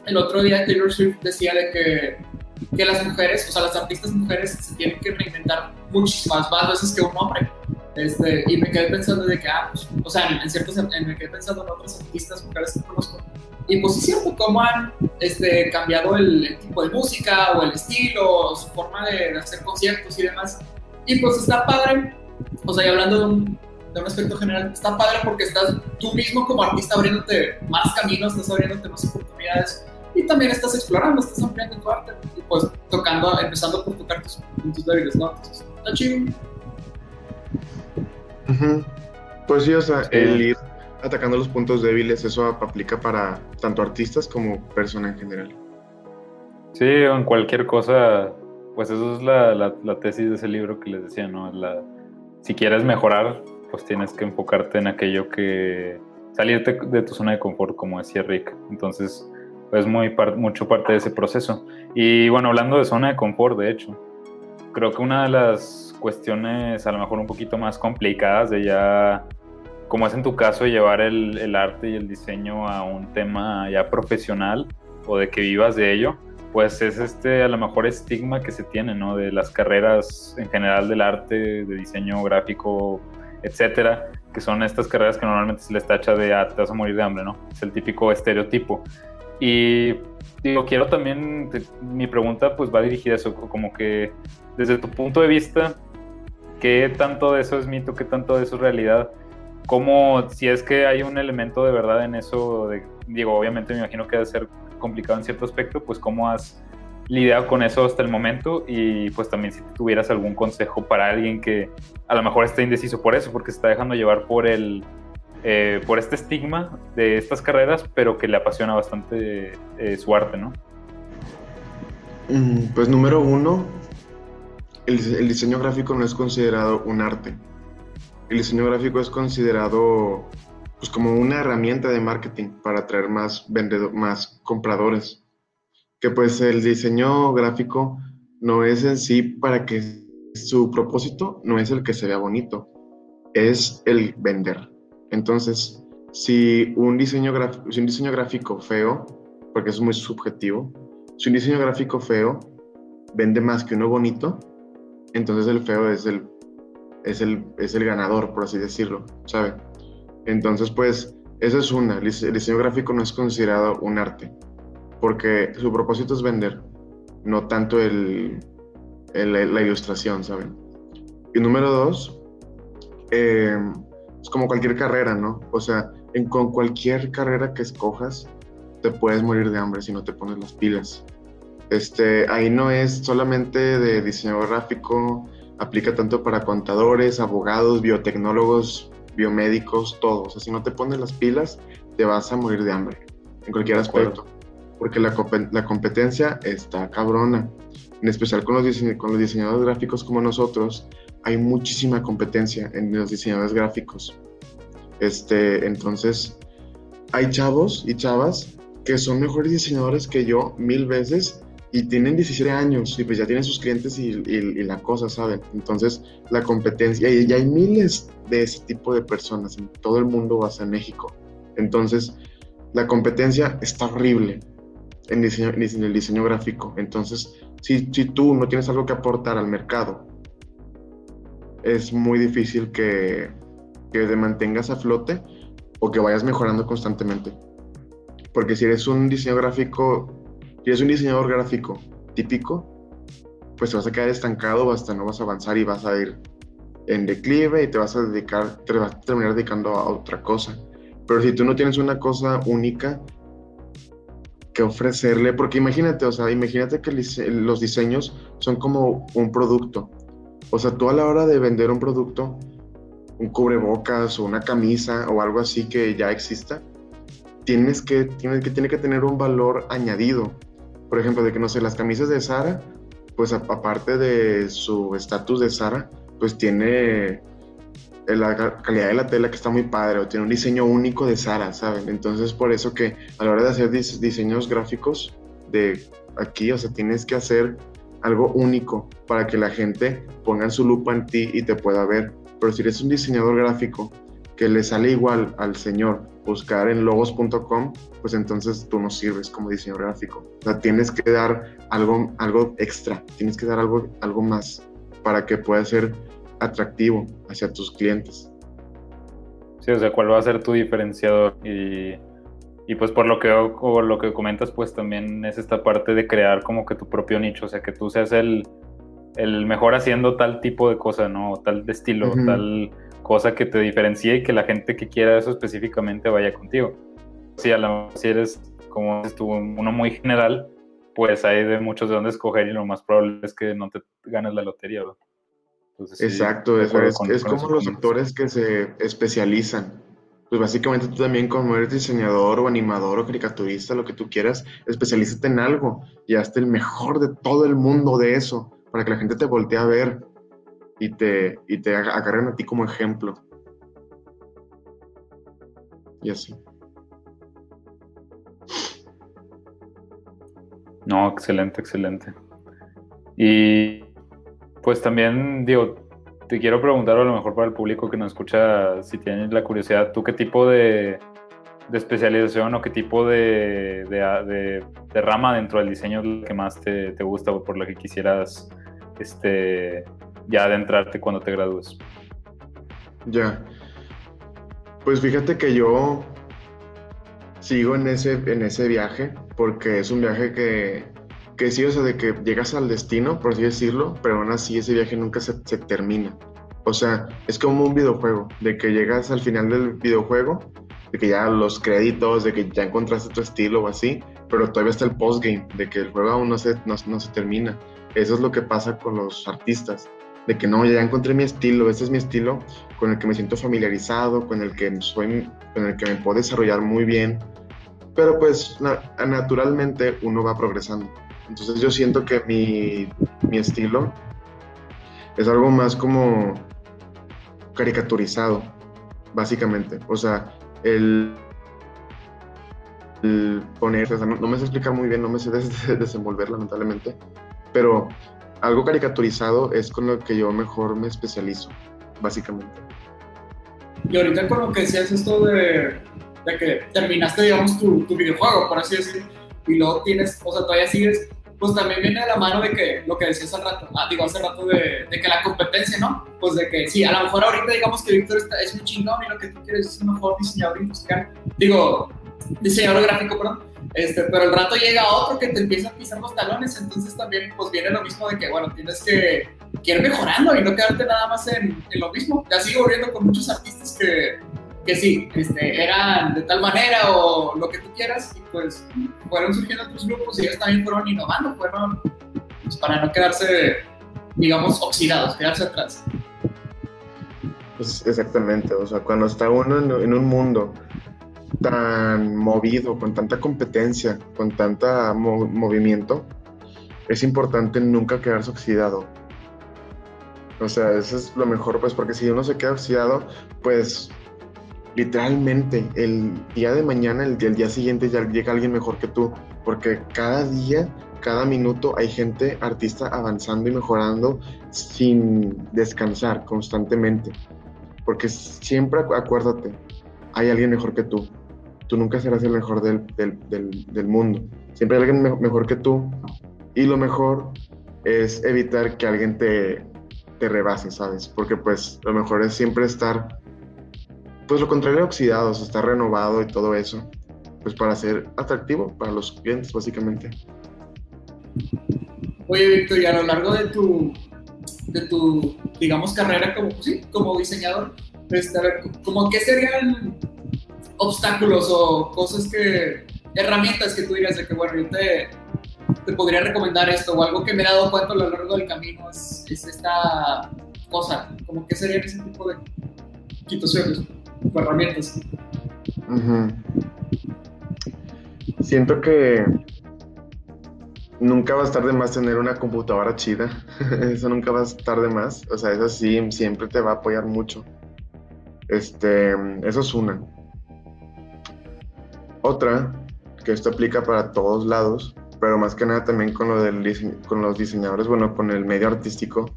el otro día Taylor Swift decía de que, que las mujeres, o sea, las artistas mujeres se tienen que reinventar muchísimas más veces que un hombre. Este, y me quedé pensando de que, ah, pues, o sea, en, ciertos, me quedé pensando en otras artistas mujeres que conozco. Y pues es cierto, cómo han este, cambiado el, tipo de música o el estilo, su forma de, de hacer conciertos y demás. Y pues está padre, o sea, y hablando de un, de un aspecto general, está padre porque estás tú mismo como artista abriéndote más caminos, estás abriéndote más oportunidades y también estás explorando, estás ampliando tu arte y pues tocando, empezando por tocar tus puntos débiles, ¿no? Entonces, está chido.
Pues sí, o sea, el ir atacando los puntos débiles, eso aplica para tanto artistas como personas en general.
Sí, en cualquier cosa pues eso es la, la, tesis de ese libro que les decía, ¿no? La, si quieres mejorar, pues tienes que enfocarte en aquello que... salirte de tu zona de confort, como decía Rick. Entonces, es muy mucho parte de ese proceso. Y bueno, hablando de zona de confort, de hecho, creo que una de las cuestiones a lo mejor un poquito más complicadas de ya, como es en tu caso, llevar el, el arte y el diseño a un tema ya profesional o de que vivas de ello, pues es este a lo mejor estigma que se tiene, ¿no? De las carreras en general del arte, de diseño gráfico, etcétera, que son estas carreras que normalmente se les tacha de, ah, te vas a morir de hambre, ¿no? Es el típico estereotipo. Y digo, quiero también, mi pregunta pues va dirigida a eso, como que desde tu punto de vista, ¿qué tanto de eso es mito, qué tanto de eso es realidad? ¿Cómo, si es que hay un elemento de verdad en eso, de, digo, obviamente me imagino que debe ser complicado en cierto aspecto, pues cómo has lidiado con eso hasta el momento y pues también si tuvieras algún consejo para alguien que a lo mejor esté indeciso por eso, porque se está dejando llevar por el eh, por este estigma de estas carreras, pero que le apasiona bastante eh, su arte, ¿no?
Mm, pues número uno, el diseño gráfico no es considerado un arte. El diseño gráfico es considerado pues como una herramienta de marketing para atraer más vendedores, más compradores. Que pues el diseño gráfico no es en sí para que su propósito no es el que se vea bonito, es el vender. Entonces, si un diseño, si un diseño gráfico feo, porque es muy subjetivo, si un diseño gráfico feo vende más que uno bonito, entonces el feo es el, es el, es el ganador, por así decirlo, ¿sabe? Entonces, pues, esa es una. El diseño gráfico no es considerado un arte, porque su propósito es vender, no tanto el, la ilustración, ¿saben? Y número dos, eh, es como cualquier carrera, ¿no? O sea, con cualquier carrera que escojas, te puedes morir de hambre si no te pones las pilas. Este, ahí no es solamente de diseño gráfico, aplica tanto para contadores, abogados, biotecnólogos, biomédicos, todos. O sea, si no te pones las pilas, te vas a morir de hambre, en cualquier aspecto. Porque la, la, competencia está cabrona. En especial con los, con los diseñadores gráficos como nosotros, hay muchísima competencia en los diseñadores gráficos. Este, entonces, hay chavos y chavas que son mejores diseñadores que yo mil veces y tienen 17 años y pues ya tienen sus clientes y, la cosa, ¿saben? Entonces la competencia, y ya hay miles de ese tipo de personas en todo el mundo, hasta en México. Entonces la competencia está horrible en, diseño, en el diseño gráfico. Entonces, si, si tú no tienes algo que aportar al mercado, es muy difícil que, que te mantengas a flote o que vayas mejorando constantemente. Porque si eres un diseñador gráfico, si eres un diseñador gráfico típico, pues te vas a quedar estancado, hasta no vas a avanzar y vas a ir en declive y te vas a dedicar, te vas a terminar dedicando a otra cosa. Pero si tú no tienes una cosa única que ofrecerle, porque imagínate, o sea, imagínate que los diseños son como un producto. O sea, tú a la hora de vender un producto, un cubrebocas o una camisa o algo así que ya exista, tienes que, tienes que, tiene que tener un valor añadido. Por ejemplo, de que no sé, las camisas de Sara, pues aparte de su estatus de Sara, pues tiene la calidad de la tela que está muy padre o tiene un diseño único de Sara, ¿saben? Entonces por eso que a la hora de hacer diseños gráficos de aquí, o sea, tienes que hacer algo único para que la gente ponga su lupa en ti y te pueda ver. Pero si eres un diseñador gráfico que le sale igual al señor buscar en logos.com, pues entonces tú no sirves como diseñador gráfico. O sea, tienes que dar algo, algo extra, tienes que dar algo, algo más para que pueda ser atractivo hacia tus clientes.
Sí, o sea, cuál va a ser tu diferenciador y, y pues por lo que o lo que comentas, pues también es esta parte de crear como que tu propio nicho, o sea, que tú seas el, el mejor haciendo tal tipo de cosa, ¿no? Tal de estilo, tal cosa que te diferencie y que la gente que quiera eso específicamente vaya contigo. Si, a la, si eres, como tú, uno muy general, pues hay de muchos de dónde escoger y lo más probable es que no te ganes la lotería, ¿verdad?
Exacto, es, como los actores que se especializan. Pues básicamente tú también como eres diseñador o animador o caricaturista, lo que tú quieras, especialízate en algo y hazte el mejor de todo el mundo de eso, para que la gente te voltee a ver y te, y te agarren a ti como ejemplo. Y así.
No, excelente, excelente. Y pues también, digo, te quiero preguntar a lo mejor para el público que nos escucha, si tienen la curiosidad, ¿tú qué tipo de, especialización o qué tipo de, rama dentro del diseño es lo que más te, gusta o por lo que quisieras este, ya adentrarte cuando te gradúes?
Ya. Pues fíjate que yo sigo en ese, en ese viaje porque es un viaje que que sí, o sea, de que llegas al destino, por así decirlo, pero aún así ese viaje nunca se, termina. O sea, es como un videojuego, de que llegas al final del videojuego, de que ya los créditos, de que ya encontraste tu estilo o así, pero todavía está el postgame, de que el juego aún no se, no, se termina. Eso es lo que pasa con los artistas, de que no, ya encontré mi estilo, este es mi estilo con el que me siento familiarizado, con el que soy, con el que me puedo desarrollar muy bien, pero pues naturalmente uno va progresando. Entonces yo siento que mi, estilo es algo más como caricaturizado, básicamente. O sea, el, poner, no, me sé explicar muy bien, no me sé [LAUGHS] desenvolver lamentablemente, pero algo caricaturizado es con lo que yo mejor me especializo, básicamente.
Y ahorita con lo que decías esto de, que terminaste, digamos, tu, tu videojuego, por así decirlo, y luego tienes, o sea, todavía sigues, pues también viene de la mano de que lo que decías hace rato, ah, digo, hace rato de, de, que la competencia, ¿no? Pues de que sí, a lo mejor ahorita digamos que Víctor es un chingón y lo que tú quieres es un mejor diseñador industrial, digo, diseñador gráfico, perdón, este, pero el rato llega otro que te empieza a pisar los talones, entonces también pues viene lo mismo de que, bueno, tienes que, que ir mejorando y no quedarte nada más en, lo mismo. Ya sigo viendo con muchos artistas que que sí, este, eran de tal manera o lo que tú quieras, y pues fueron surgiendo otros grupos y ellos también fueron innovando, fueron pues, para no quedarse, digamos, oxidados, quedarse atrás.
Pues exactamente, o sea, cuando está uno en, un mundo tan movido, con tanta competencia, con tanta movimiento, es importante nunca quedarse oxidado. O sea, eso es lo mejor, pues, porque si uno se queda oxidado, pues literalmente el día de mañana, el, día siguiente ya llega alguien mejor que tú, porque cada día, cada minuto hay gente, artista avanzando y mejorando sin descansar constantemente. Porque siempre acuérdate, hay alguien mejor que tú. Tú nunca serás el mejor del, del, mundo. Siempre hay alguien mejor que tú. Y lo mejor es evitar que alguien te, te rebase, ¿sabes? Porque pues lo mejor es siempre estar pues lo contrario oxidado, o sea, está renovado y todo eso, pues para ser atractivo para los clientes básicamente.
Oye, Víctor, y a lo largo de tu, de tu digamos, carrera como, como diseñador, este, a ver, como qué serían obstáculos o cosas que, herramientas que tú dirías de que, bueno, yo te, te podría recomendar esto o algo que me he dado cuenta a lo largo del camino es, es esta cosa, como qué serían ese tipo de situaciones o herramientas.
Siento que nunca va a estar de más tener una computadora chida. [LAUGHS] Eso nunca va a estar de más. O sea, eso sí, siempre te va a apoyar mucho. Este, eso es una. Otra, que esto aplica para todos lados, pero más que nada también con, lo del con los diseñadores, bueno, con el medio artístico,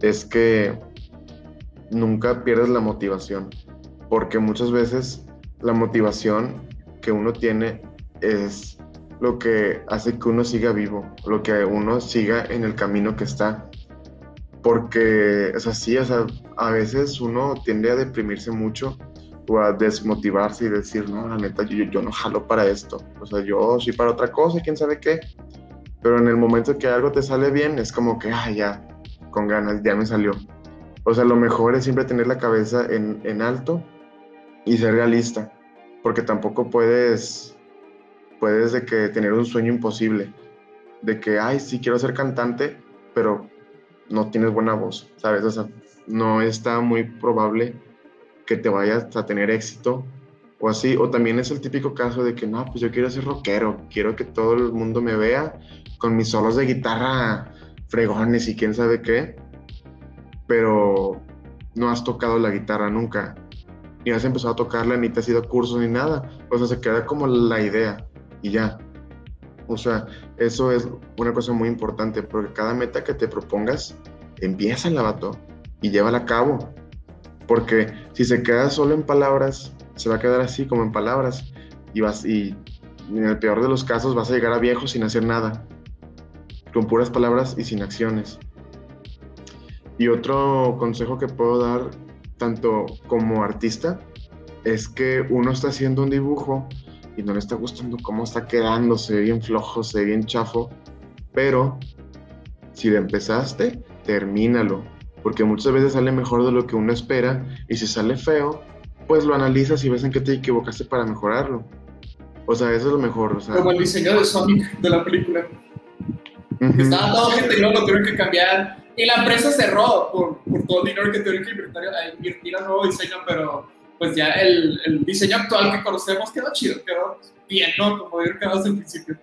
es que nunca pierdes la motivación. Porque muchas veces la motivación que uno tiene es lo que hace que uno siga vivo, lo que uno siga en el camino que está. Porque es así, o sea, a veces uno tiende a deprimirse mucho o a desmotivarse y decir, no, la neta, yo, yo no jalo para esto. O sea, yo soy para otra cosa, quién sabe qué. Pero en el momento que algo te sale bien, es como que, ah, ya, con ganas, ya me salió. O sea, lo mejor es siempre tener la cabeza en, en alto y ser realista, porque tampoco puedes, puedes de que tener un sueño imposible, de que, ay, sí quiero ser cantante, pero no tienes buena voz, ¿sabes? O sea, no está muy probable que te vayas a tener éxito o así, o también es el típico caso de que, no, pues yo quiero ser rockero, quiero que todo el mundo me vea con mis solos de guitarra fregones y quién sabe qué, pero no has tocado la guitarra nunca y has empezado a tocarla ni te has ido a cursos ni nada. O sea, se queda como la idea y ya. O sea, eso es una cosa muy importante porque cada meta que te propongas, empieza el vato y llévala a cabo. Porque si se queda solo en palabras, se va a quedar así como en palabras y vas y en el peor de los casos vas a llegar a viejo sin hacer nada, con puras palabras y sin acciones. Y otro consejo que puedo dar tanto como artista, es que uno está haciendo un dibujo y no le está gustando cómo está quedando, se ve bien flojo, se ve bien chafo, pero si lo empezaste, termínalo, porque muchas veces sale mejor de lo que uno espera y si sale feo, pues lo analizas y ves en qué te equivocaste para mejorarlo. O sea, eso es lo mejor. O sea,
Como el diseño de Sonic de la película.
ujú.
que estaba todo gente y lo tuvieron que cambiar. Y la empresa cerró por, por todo el dinero que tuvieron que invertir, a invertir a nuevo diseño, pero pues ya el, el diseño actual que conocemos quedó chido, quedó bien, ¿no? Como dieron quedado desde el principio.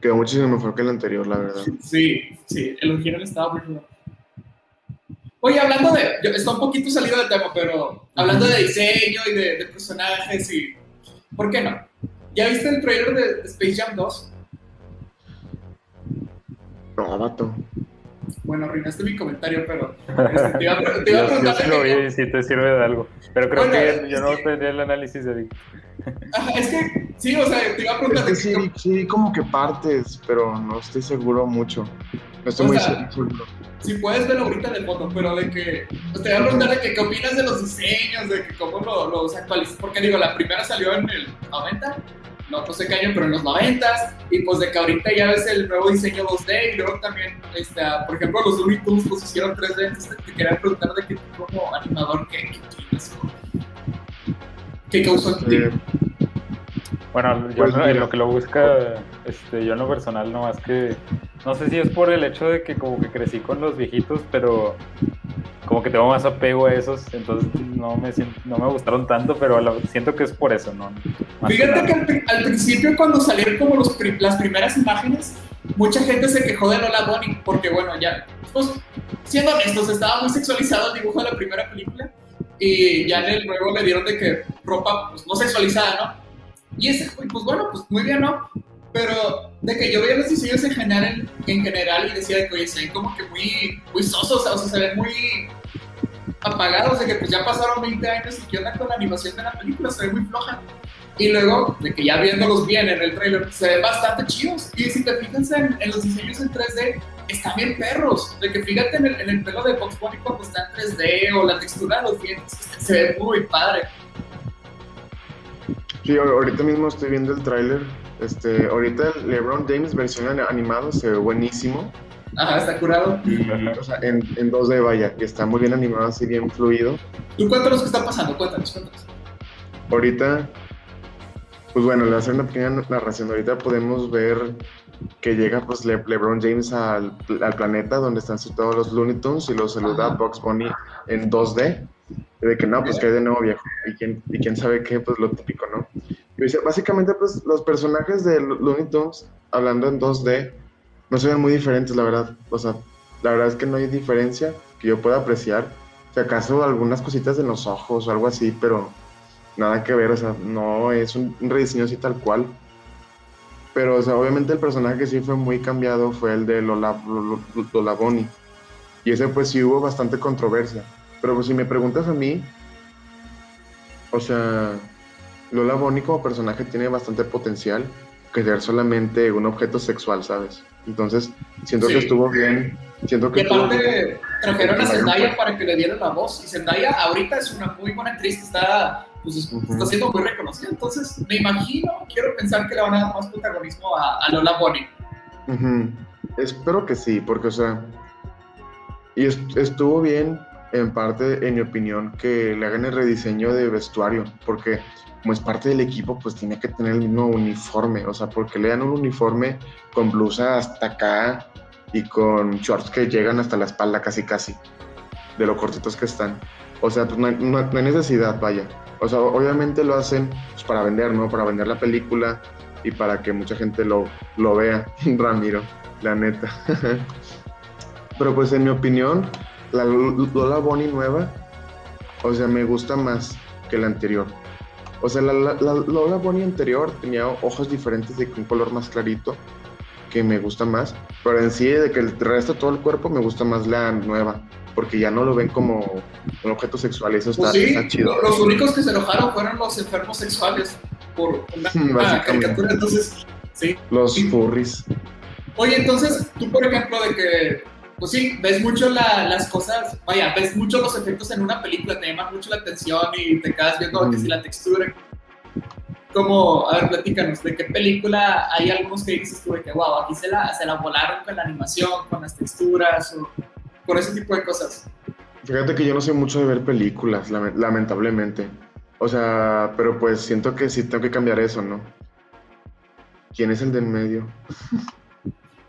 Quedó muchísimo mejor que el anterior, la verdad.
Sí, sí, el original estaba muy bueno. Oye, hablando de, yo- está un poquito salido del tema, pero hablando de diseño y de, de personajes y, ¿por qué no? ¿Ya viste el trailer de, de Space Jam 2?
No, vato.
Bueno, arruinaste mi comentario, pero este, te iba a, [LAUGHS] pre- te iba a
Yo, yo
preguntar
sí lo
que-
vi y sí te sirve de algo. Pero creo
Bueno,
que yo
es
no
que-
tendría el análisis de Vic. [LAUGHS]
Ajá, es que, sí, o sea, te iba a
Es
preguntar
que
de
sí,
que,
sí, como que partes, pero no estoy seguro mucho. No estoy
O
muy
sea,
seguro.
si puedes verlo ahorita de foto, pero de que, te iba a preguntar de que, qué opinas de los diseños, de que cómo lo- los actualizas, porque digo, la primera salió en el 90, no, no sé qué año, pero en los 90, y pues de que ahorita ya ves el nuevo diseño 2D, y luego también, este, por ejemplo, los Looney Tunes los hicieron 3D, entonces te quería preguntar de que tú como animador, ¿qué, qué? ¿Qué causó en ti?
Eh,
Bueno, yo
Pues
no- en lo que lo busca, este, yo en lo personal, no más que. No sé si es por el hecho de que como que crecí con los viejitos, pero como que tengo más apego a esos, entonces no me, sien- no me gustaron tanto, pero la- siento que es por eso, ¿no? Más
Fíjate
nada.
que al, al principio cuando salieron como los las primeras imágenes, mucha gente se quejó de Lola Bunny, porque bueno, ya, pues, siendo honestos, estaba muy sexualizado el dibujo de la primera película, y ya en el nuevo le dieron de que ropa, pues, no sexualizada, ¿no? Y ese, pues bueno, pues muy bien, ¿no? Pero de que yo veía los diseños en general, en general y decía de que, oye, se ven como que muy, muy sosos, o sea, se ven muy apagados, de que pues ya pasaron 20 años y qué onda con la animación de la película, se ve muy floja. Y luego, de que ya viéndolos bien en el trailer, se ven bastante chidos. Y si te fijas en, en los diseños en 3D, están bien perros. De que fíjate en el, pelo de Box Bunny cuando está en 3D o la textura de los dientes, se ve muy padre.
Sí, ahorita mismo estoy viendo el tráiler. Este, ahorita el LeBron James versión animado se ve buenísimo.
Ajá, está curado.
O sea, en, en 2D vaya, que está muy bien animado, así bien fluido.
¿Tú cuéntanos qué está pasando? Cuéntanos, cuéntanos.
Ahorita, pues bueno, le voy a hacer una pequeña narración. Ahorita podemos ver que llega pues Le- LeBron James al, al planeta donde están todos los Looney Tunes y los saluda. Box Bunny en 2D. Y de que no, pues que hay de nuevo viejo. Y quién, y quién sabe qué, pues lo típico, ¿no? Básicamente, pues los personajes de Lo- Looney Tunes, hablando en 2D, no se ven muy diferentes, la verdad. O sea, la verdad es que no hay diferencia que yo pueda apreciar. Si acaso algunas cositas en los ojos o algo así, pero nada que ver, o sea, no es un, rediseño así tal cual. Pero, o sea, obviamente el personaje que sí fue muy cambiado fue el de Lola, Lola, Bunny. Y ese pues sí hubo bastante controversia. Pero pues si me preguntas a mí, o sea, Lola Bunny como personaje tiene bastante potencial que ser solamente un objeto sexual, ¿sabes? Entonces, siento
Sí.
que estuvo bien. Siento que
Y aparte trajeron a Zendaya para que le dieran la voz. Y Zendaya ahorita es una muy buena actriz que está, pues, está siendo muy reconocida. Entonces, me imagino, quiero pensar que le van a dar más protagonismo a, a Lola.
Ujú. Espero que sí, porque, o sea, y est- estuvo bien, en parte, en mi opinión, que le hagan el rediseño de vestuario, porque como es parte del equipo, pues tiene que tener el mismo uniforme, o sea, porque le dan un uniforme con blusa hasta acá y con shorts que llegan hasta la espalda casi casi, de lo cortitos que están. O sea, pues no hay, necesidad, vaya. O sea, obviamente lo hacen pues, para vender, ¿no? Para vender la película y para que mucha gente lo, lo vea, [LAUGHS] Ramiro, la neta. [LAUGHS] Pero pues en mi opinión, la Lola Bonnie nueva, o sea, me gusta más que la anterior. O sea, la, la- la Bonnie anterior tenía ojos diferentes de un color más clarito, que me gusta más. Pero en sí, de que el resto todo el cuerpo, me gusta más la nueva, porque ya no lo ven como un objeto sexual, eso está,
Pues sí,
está chido.
lo- los únicos que se enojaron fueron los enfermos sexuales por una, [LAUGHS] una caricatura. Entonces, sí.
Los furries.
Oye, entonces, tú, por ejemplo, de que, pues sí, ves mucho la- las cosas, vaya, ves mucho los efectos en una película, te llaman mucho la atención y te quedas viendo
Ujú.
que si la textura. Como, a ver, platícanos, ¿de qué película hay algunos que dices tú de que, wow, aquí se la, se la volaron con la animación, con las texturas, o con ese tipo de cosas?
Fíjate que yo no sé mucho de ver películas, lame- lamentablemente. O sea, pero pues siento que sí tengo que cambiar eso, ¿no? ¿Quién es el de en medio?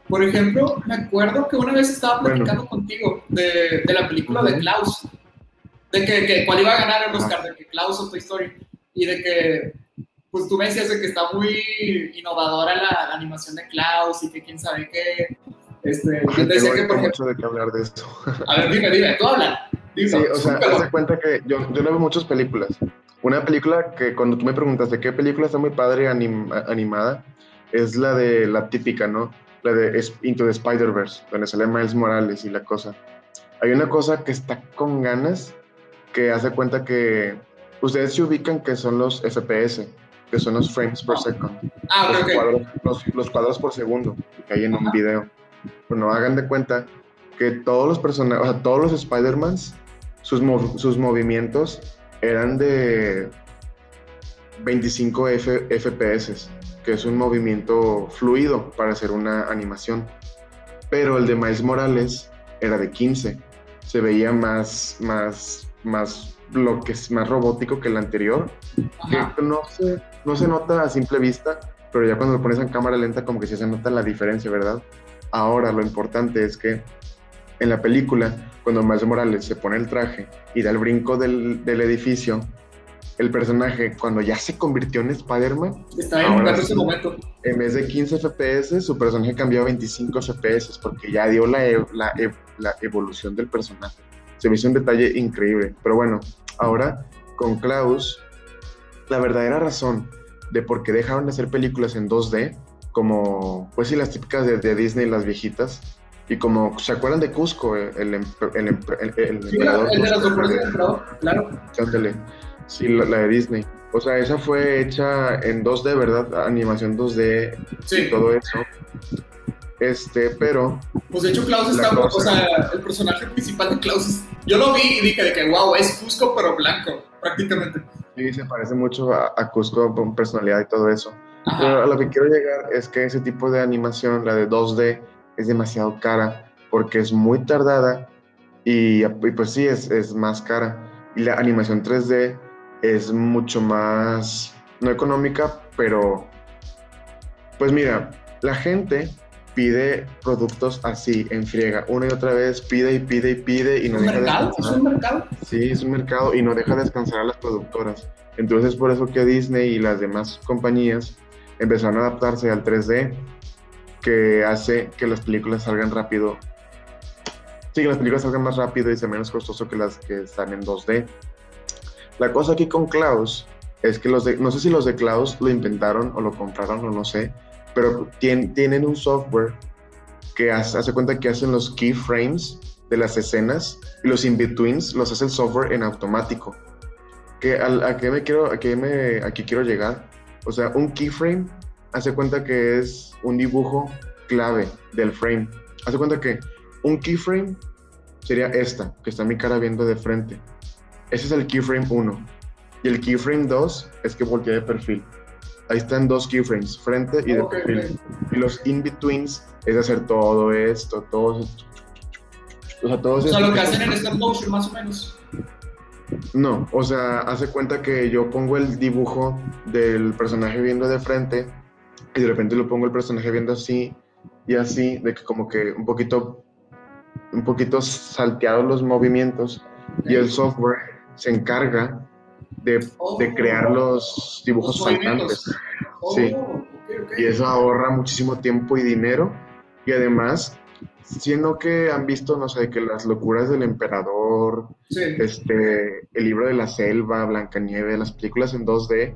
Por ejemplo, me acuerdo que una vez estaba
Bueno.
platicando contigo de, de la película de
Ujú.
Klaus, de que, que cuál iba a ganar el. Oscar, de que Klaus o Toy Story, y de que, pues tú me decías de que está muy innovadora la, la animación de Klaus y que quién sabe qué. Este, yo te decía que, por
mucho de qué hablar de esto.
a ver, dime, dime, tú habla. Dime,
Sí, o sea, haz de cuenta que yo, yo no veo muchas películas. Una película que cuando tú me preguntaste qué película está muy padre anim- animada, es la de la típica, ¿no? La de Into the Spider-Verse, donde sale Miles Morales y la cosa. Hay una cosa que está con ganas, que hace cuenta que ustedes se ubican que son los FPS, que son los frames per second
ah,
los,
ok, ok.
cuadros, los, los cuadros por segundo que hay en un
Ajá.
video. Bueno, hagan de cuenta que todos los personajes, o sea, todos los Spider-Mans, sus, mov- sus movimientos eran de 25 F- FPS, que es un movimiento fluido para hacer una animación. Pero el de Miles Morales era de 15. Se veía más, más, más bloques, más robótico que el anterior
Ajá.
que no se, no se nota a simple vista, pero ya cuando lo pones en cámara lenta como que sí se nota la diferencia, ¿verdad? Ahora lo importante es que en la película, cuando Miles Morales se pone el traje y da el brinco del, del edificio, el personaje cuando ya se convirtió en Spider-Man,
Está en
Ahora
ese
sí.
momento.
en vez de 15 FPS, su personaje cambió a 25 FPS porque ya dio la, e- la, la evolución del personaje. Se me hizo un detalle increíble. Pero bueno, ahora con Klaus, la verdadera razón de por qué dejaron de hacer películas en 2D, como, pues sí, las típicas de, de Disney, las viejitas, y como, ¿se acuerdan de Cusco? El, el, el el- el
Sí, el de las
Cusco?
emperador, claro.
Sí, la, la de Disney. O sea, esa fue hecha en 2D, ¿verdad? Animación 2D
Sí.
y todo eso. Este, pero
Pues de hecho Klaus
La
está,
cosa.
o sea, el personaje principal de Klaus, es- yo lo vi y dije de que wow, es Cusco pero blanco, prácticamente.
sí se parece mucho a, a Cusco con personalidad y todo eso. Pero a
Ajá.
lo que quiero llegar es que ese tipo de animación, la de 2D, es demasiado cara porque es muy tardada y, y pues sí, es, es más cara. Y la animación 3D es mucho más, no económica, pero pues mira, la gente pide productos así, en friega, una y otra vez, pide y pide y pide y no
¿Es un
deja
mercado? ¿Es
descansar.
un mercado?
Sí, es un mercado y no deja descansar a las productoras. Entonces, por eso que Disney y las demás compañías empezaron a adaptarse al 3D, que hace que las películas salgan rápido. Sí, que las películas salgan más rápido y sea menos costoso que las que están en 2D. La cosa aquí con Klaus es que los no sé si los de Klaus lo inventaron o lo compraron o no sé, pero tien- tienen un software que hace, hace cuenta que hacen los keyframes de las escenas y los in-betweens los hace el software en automático. Que al- ¿A qué me quiero, a qué me, aquí quiero llegar? O sea, un keyframe hace cuenta que es un dibujo clave del frame. Hace cuenta que un keyframe sería esta, que está mi cara viendo de frente. Ese es el keyframe 1. Y el keyframe 2 es que voltea de perfil. Ahí están dos keyframes, frente y de perfil. Y los in-betweens es hacer todo esto, todo esto. O sea, todos
O sea, lo que hacen en stop motion más o menos.
no, o sea, hace cuenta que yo pongo el dibujo del personaje viendo de frente y de repente lo pongo el personaje viendo así y así, de que como que un poquito, un poquito salteados los movimientos y el software se encarga de, de crear los dibujos
Los
saltantes.
Oh,
Sí. Y eso ahorra muchísimo tiempo y dinero. Y además, siendo que han visto, no sé, que las locuras del emperador,
Sí.
este, el libro de la selva, Blancanieves, las películas en 2D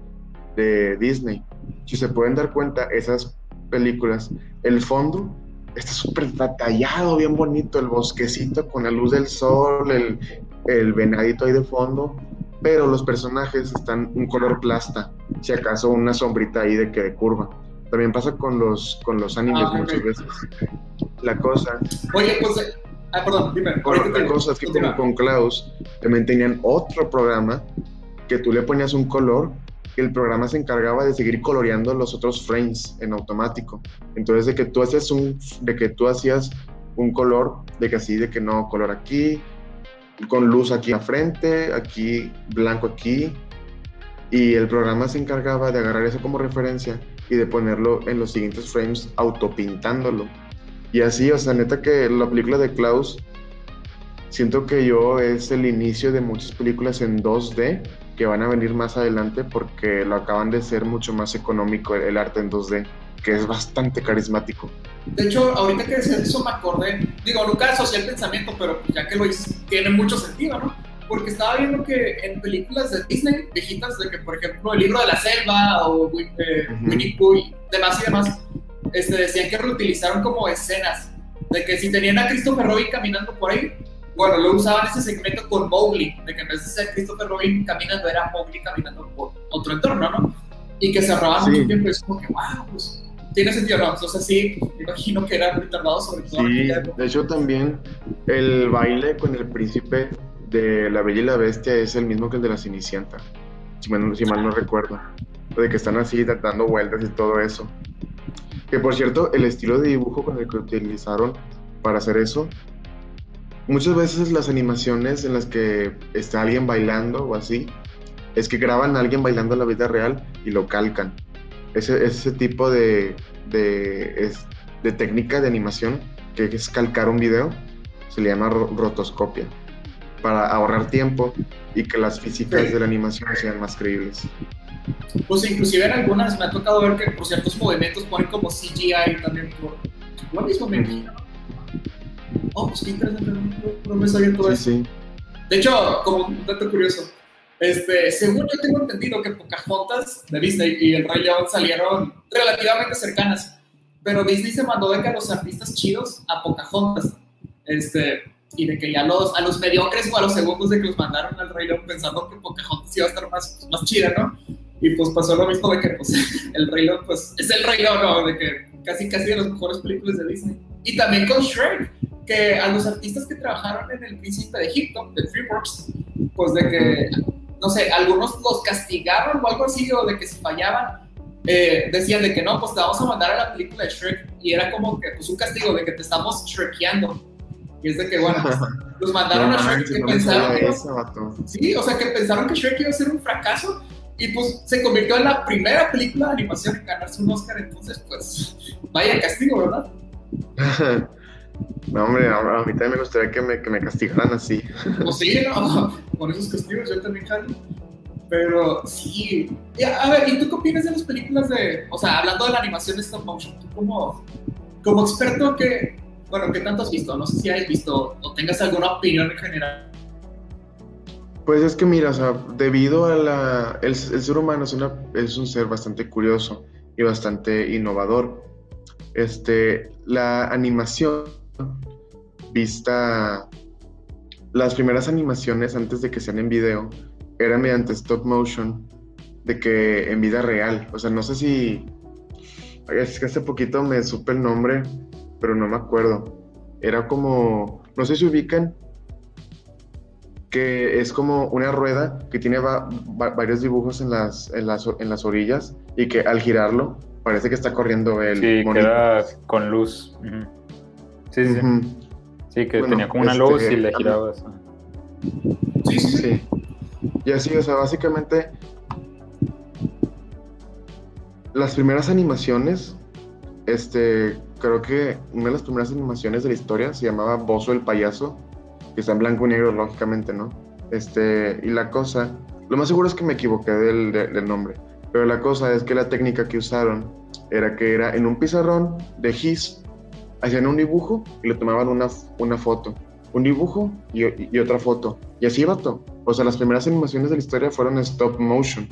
de Disney. Si se pueden dar cuenta, esas películas, el fondo está súper detallado, bien bonito, el bosquecito con la luz del sol, el, el venadito ahí de fondo, pero los personajes están un color plasta, si acaso una sombrita ahí de que de curva. También pasa con los, con los animes
Ah,
muchas veces. La cosa
Oye, pues. eh, Ah, perdón, dime.
la
te-
cosa es que con Klaus también tenían otro programa que tú le ponías un color el programa se encargaba de seguir coloreando los otros frames en automático. Entonces de que tú hacías un de que tú hacías un color de que así de que no color aquí con luz aquí a frente, aquí blanco aquí y el programa se encargaba de agarrar eso como referencia y de ponerlo en los siguientes frames autopintándolo. Y así, o sea, neta que la película de Klaus, siento que yo es el inicio de muchas películas en 2D que van a venir más adelante porque lo acaban de ser mucho más económico el, el arte en 2D, que es bastante carismático.
De hecho, ahorita que decías eso me acordé. Digo, nunca asocié el pensamiento, pero ya que lo dices, tiene mucho sentido, ¿no? Porque estaba viendo que en películas de Disney, viejitas, de que por ejemplo el libro de la selva o eh,
Ujú.
Winnie Pooh y demás y demás, este, decían que reutilizaron como escenas. De que si tenían a Christopher Robin caminando por ahí, bueno, lo usaban ese segmento con Mowgli, de que en vez de ser Christopher Robin caminando, era Mowgli caminando por otro entorno, ¿no? Y que se ahorraban
Sí.
mucho tiempo. Es como que, wow, pues tiene sentido, ¿no? Entonces sí, me imagino que era retardado sobre todo.
Sí, de hecho también el baile con el príncipe de La Bella y la Bestia es el mismo que el de la Cenicienta, si mal, si mal no recuerdo. De que están así dando vueltas y todo eso. Que por cierto, el estilo de dibujo con el que utilizaron para hacer eso, muchas veces las animaciones en las que está alguien bailando o así, es que graban a alguien bailando en la vida real y lo calcan. Ese, ese tipo de, de, es- de técnica de animación que es calcar un video, se le llama ro- rotoscopia, para ahorrar tiempo y que las físicas
Sí.
de la animación sean más creíbles.
Pues inclusive en algunas me ha tocado ver que por ciertos movimientos ponen como CGI también por lo mismo me imagino. Oh, pues qué interesante, no, me sabía todo
Sí,
eso.
sí.
De hecho, como un dato curioso, este, según yo tengo entendido que Pocahontas de Disney y El Rey León salieron relativamente cercanas, pero Disney se mandó de que a los artistas chidos a Pocahontas, este, y de que ya los, a los mediocres o a los segundos de que los mandaron al Rey León pensando que Pocahontas iba a estar más, pues, más chida, ¿no? Y pues pasó lo mismo de que pues, [LAUGHS] el Rey León, pues es el Rey León, ¿no? De que casi casi de las mejores películas de Disney. Y también con Shrek, que a los artistas que trabajaron en El Príncipe de Egipto, de DreamWorks, pues de que, no sé, algunos los castigaron o algo así, o de que si fallaban, eh, decían de que no, pues te vamos a mandar a la película de Shrek. Y era como que, pues un castigo de que te estamos Shrekeando. Y es de que, bueno, pues, [LAUGHS] los mandaron
No
a Shrek que
no
pensaron que
eso.
Sí, o sea que pensaron que Shrek iba a ser un fracaso y pues se convirtió en la primera película de animación en ganarse un Oscar, entonces pues vaya castigo, ¿verdad? [LAUGHS]
No, hombre, a, mí también me gustaría que me, que me castigaran así. [LAUGHS]
Pues sí, ¿no? [LAUGHS] Con esos castigos yo también jalo. Pero sí. A ver, ¿y tú qué opinas de las películas de, o sea, hablando de la animación de stop motion, tú como, como experto que, bueno, ¿qué tanto has visto? No sé si has visto o tengas alguna opinión en general.
Pues es que mira, o sea, debido a la... El, el ser humano es, una, es un ser bastante curioso y bastante innovador. Este, la animación vista... Las primeras animaciones antes de que sean en video eran mediante stop motion, de que en vida real. O sea, no sé si... Es que hace poquito me supe el nombre, pero no me acuerdo. Era como... No sé si ubican que es como una rueda que tiene va- va- varios dibujos en las, en, las, en las orillas y que al girarlo parece que está corriendo el
Sí, que
monito.
era con luz. Sí, sí, sí. Que
Bueno,
tenía como una
este,
luz y le girabas.
Sí, sí, sí.
Y así, o sea, básicamente las primeras animaciones, este, creo que una de las primeras animaciones de la historia se llamaba Bozo el payaso, que está en blanco y negro, lógicamente, ¿no? Este, y la cosa, lo más seguro es que me equivoqué del, de- del nombre, pero la cosa es que la técnica que usaron era que era en un pizarrón de gis, hacían un dibujo y le tomaban una, una foto, un dibujo y, y otra foto, y así vato. O sea, las primeras animaciones de la historia fueron stop motion.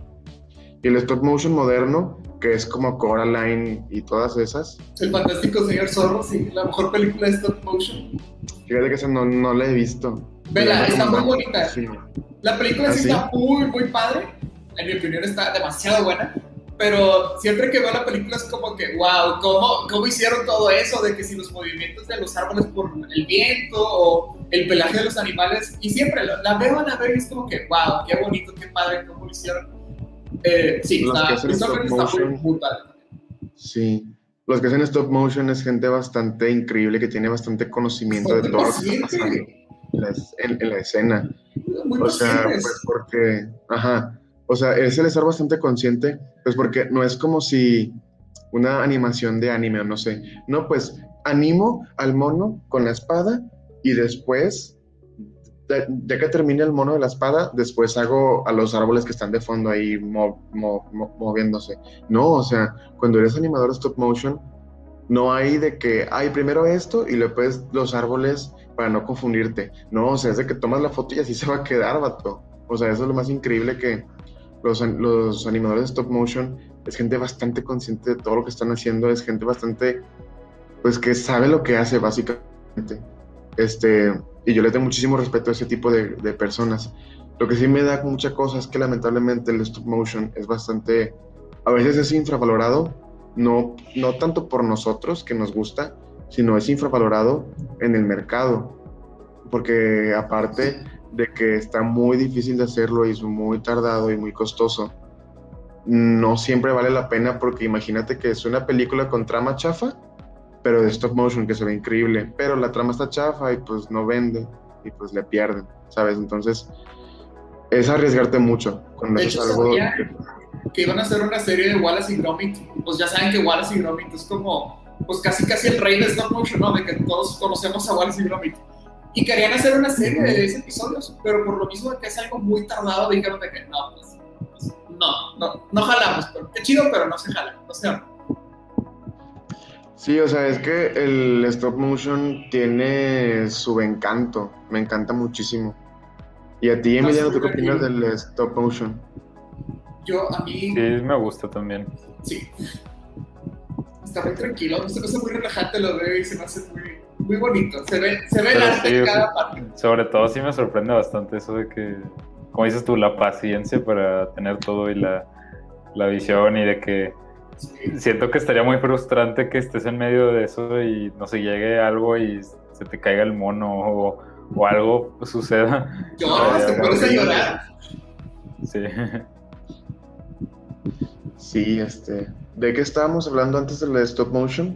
Y el stop motion moderno, que es como Coraline y todas esas,
El fantástico señor Zorro, sí, la mejor película de stop motion.
fíjate que esa no, no la he visto.
Vela, está muy bonita.
Sí.
La película
¿Ah, sí?
está muy, muy padre. En mi opinión está demasiado buena. Pero siempre que veo la película es como que, wow, ¿cómo, ¿cómo hicieron todo eso? De que si los movimientos de los árboles por el viento o el pelaje de los animales. Y siempre la, la veo a la vez y es como que, wow, qué bonito, qué padre, cómo lo hicieron. Eh, sí,
Los que
está, está muy.
Sí. Los que hacen stop motion es gente bastante increíble que tiene bastante conocimiento de todo lo que está pasando en la, en- en la escena.
Muy
O sea, pues porque, ajá, o sea, es el estar bastante consciente, pues porque no es como si una animación de anime o no sé, no, pues animo al mono con la espada y después, de- ya que termine el mono de la espada, después hago a los árboles que están de fondo ahí mo- mo- mo- moviéndose. No, o sea, cuando eres animador stop motion, no hay de que, hay primero esto y después los árboles para no confundirte. No, o sea, es de que tomas la foto y así se va a quedar, vato. O sea, eso es lo más increíble que los, los animadores de stop motion es gente bastante consciente de todo lo que están haciendo, es gente bastante, pues que sabe lo que hace básicamente. Este, y yo le tengo muchísimo respeto a ese tipo de, de personas. Lo que sí me da mucha cosa es que lamentablemente el stop motion es bastante, a veces es infravalorado, no, no tanto por nosotros que nos gusta, sino es infravalorado en el mercado. Porque aparte de que está muy difícil de hacerlo y es muy tardado y muy costoso, no siempre vale la pena porque imagínate que es una película con trama chafa, pero de stop motion que se ve increíble, pero la trama está chafa y pues no vende y pues le pierden, ¿sabes? Entonces es arriesgarte mucho cuando
De hecho,
algo...
sabía que iban a hacer una serie de Wallace y Gromit. Pues ya saben que Wallace y Gromit es como, pues casi casi el rey de stop motion, ¿no? De que todos conocemos a Wallace y Gromit. Y querían hacer una serie de 10 episodios, pero por lo mismo que es algo muy tardado, dijeron de que no, pues, pues, no, no, no jalamos. Pero, qué chido, pero no se jala. O sea,
Sí, o sea, es que el stop motion tiene su encanto, me encanta muchísimo. Y a ti,
No,
Emiliano, ¿tú qué opinas del stop motion?
yo a mí,
Sí, me gusta también.
sí. Está muy tranquilo, se me hace muy relajante, lo veo y se me hace muy, muy bonito. Se ve, se ve el arte
sí,
en cada parte.
Sobre todo sí me sorprende bastante eso de que, como dices tú, la paciencia para tener todo y la, la visión y de que siento que estaría muy frustrante que estés en medio de eso y no se llegue algo y se te caiga el mono o, o algo suceda.
Lloras, [LAUGHS] te pones a llorar.
Sí.
Sí, este. ¿De qué estábamos hablando antes de la de stop motion?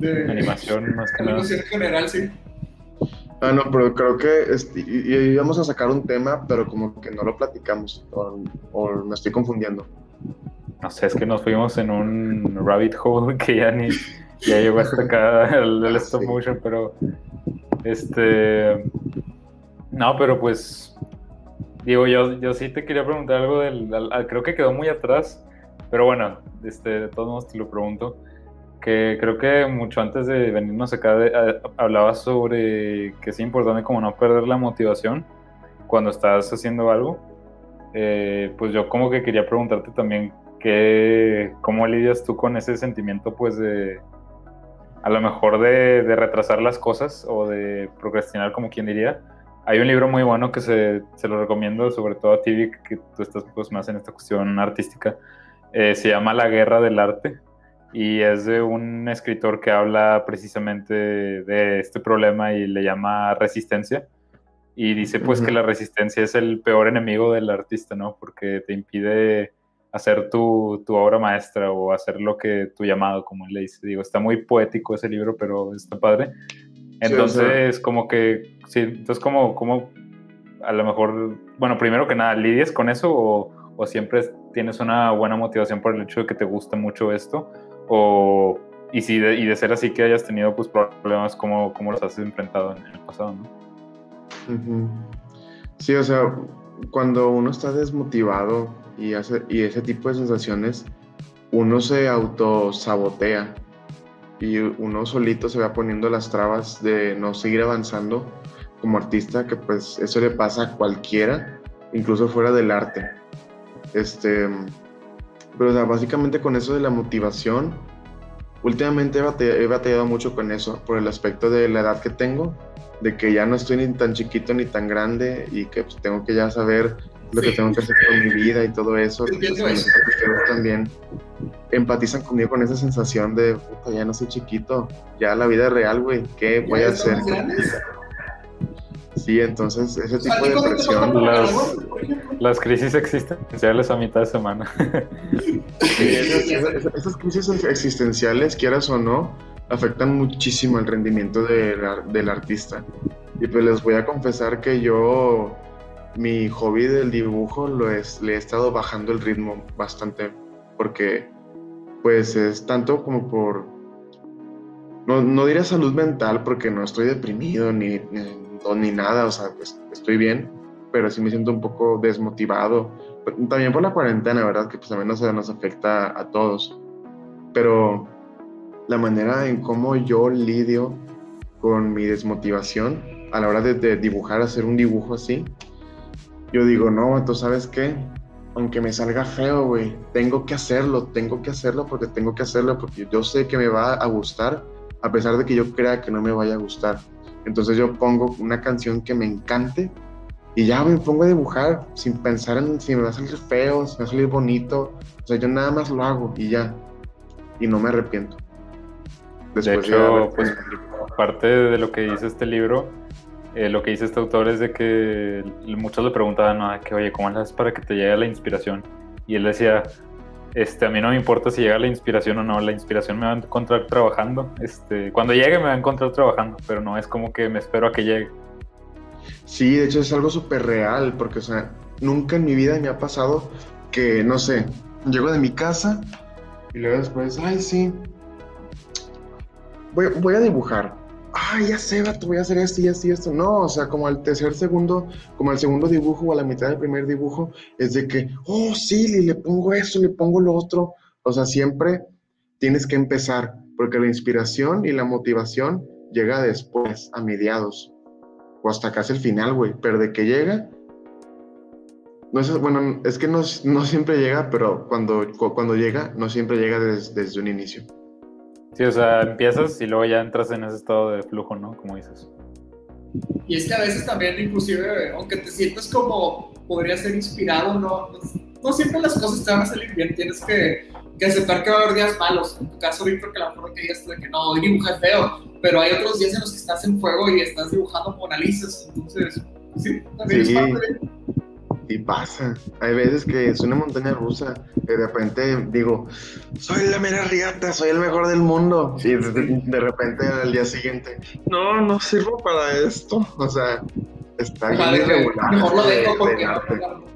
De
Animación más que nada.
animación en general, sí.
Ah, no, pero creo que este, y- y íbamos a sacar un tema, pero como que no lo platicamos. O, o me estoy confundiendo.
No sé, es que nos fuimos en un rabbit hole que ya ni ya llegó hasta acá el, el stop
Sí.
motion, pero este no, pero pues digo yo, yo sí te quería preguntar algo del, al- al- creo que quedó muy atrás, pero bueno, este, de todos modos te lo pregunto, que creo que mucho antes de venirnos acá de- a- hablabas sobre que es importante como no perder la motivación cuando estás haciendo algo. Eh, pues yo como que quería preguntarte también que, cómo lidias tú con ese sentimiento pues de a lo mejor de, de retrasar las cosas o de procrastinar como quien diría. Hay un libro muy bueno que se, se lo recomiendo, sobre todo a ti, que tú estás pues más en esta cuestión artística. Eh, se llama La Guerra del Arte y es de un escritor que habla precisamente de este problema y le llama resistencia. Y dice pues que
Ujú.
la resistencia es el peor enemigo del artista, ¿no? Porque te impide hacer tu, tu obra maestra o hacer lo que tu llamado, como él le dice. Digo, está muy poético ese libro, pero está padre. Entonces, como que, sí, entonces como, como a lo mejor, bueno, primero que nada, ¿lidias con eso o, o siempre tienes una buena motivación por el hecho de que te gusta mucho esto? O, y, si de, y de ser así que hayas tenido pues problemas, ¿cómo, cómo los has enfrentado en el pasado? ¿no?
Sí, o sea, cuando uno está desmotivado y, hace, y ese tipo de sensaciones, uno se autosabotea y uno solito se va poniendo las trabas de no seguir avanzando como artista, que pues eso le pasa a cualquiera, incluso fuera del arte. Este, pero o sea, básicamente con eso de la motivación, últimamente he batallado mucho con eso, por el aspecto de la edad que tengo, de que ya no estoy ni tan chiquito ni tan grande y que pues, tengo que ya saber lo que
Sí.
tengo que hacer con mi vida y todo eso. Que ustedes también empatizan conmigo con esa sensación de, puta, ya no soy chiquito, ya la vida es real, güey, ¿qué voy a hacer? Sí, entonces ese tipo
¿a ti
de presión,
las-? Las crisis existenciales a mitad de semana.
Sí, esas, esas- esas crisis existenciales, quieras o no, afectan muchísimo el rendimiento del, ar- del artista. Y pues les voy a confesar que yo, mi hobby del dibujo, lo es, le he estado bajando el ritmo bastante, porque pues es tanto como por, no, no diré salud mental, porque no estoy deprimido ni, ni, no, ni nada, o sea, pues estoy bien, pero sí me siento un poco desmotivado también por la cuarentena, ¿verdad? Que pues también nos, nos afecta a todos. Pero la manera en cómo yo lidio con mi desmotivación a la hora de, de dibujar, hacer un dibujo así, yo digo, no, tú sabes qué, aunque me salga feo, güey, tengo que hacerlo, tengo que hacerlo porque tengo que hacerlo porque yo sé que me va a gustar, a pesar de que yo crea que no me vaya a gustar. Entonces yo pongo una canción que me encante y ya me pongo a dibujar sin pensar en si me va a salir feo, si me va a salir bonito. O sea, yo nada más lo hago y ya. Y no me arrepiento.
De
haber-
hecho, pues parte de lo que dice este libro, eh, lo que dice este autor es de que muchos le preguntaban, ¿no? que, oye, ¿cómo haces para que te llegue la inspiración? Y él decía, este, a mí no me importa si llega la inspiración o no, la inspiración me va a encontrar trabajando. Este, cuando llegue me va a encontrar trabajando, pero no es como que me espero a que llegue.
Sí, de hecho es algo súper real, porque, o sea, nunca en mi vida me ha pasado que, no sé, llego de mi casa y luego después, ay, sí, voy, voy a dibujar. Ay, ya sé, vato, voy a hacer esto y esto y esto. No, o sea, como al tercer segundo, como al segundo dibujo o a la mitad del primer dibujo, es de que, oh, sí, le, pongo eso, le pongo lo otro. O sea, siempre tienes que empezar, porque la inspiración y la motivación llega después, a mediados o hasta casi el final, güey. Pero de que llega, no es, bueno, es que no, no siempre llega, pero cuando, cu- cuando llega, no siempre llega des- desde un inicio.
Sí, o sea, empiezas y luego ya entras en ese estado de flujo, ¿no? Como dices.
Y es que a veces también, inclusive, aunque te sientas como podría ser inspirado, no, no siempre las cosas te van a salir bien. Tienes que que aceptar que va a haber días malos. En tu caso, Víctor, que la mejor que digas de que no, hoy dibujas feo, pero hay otros días en los que estás en fuego y estás dibujando Mona Lisas. Entonces, sí, también
Sí.
es parte de.
Y pasa. Hay veces que es una montaña rusa. Y de repente digo, soy la mera riata, soy el mejor del mundo. Y de, repente al día siguiente, no, no sirvo para esto. O sea, está bien
que
irregular.
mejor lo
de-
dejo
de
porque no.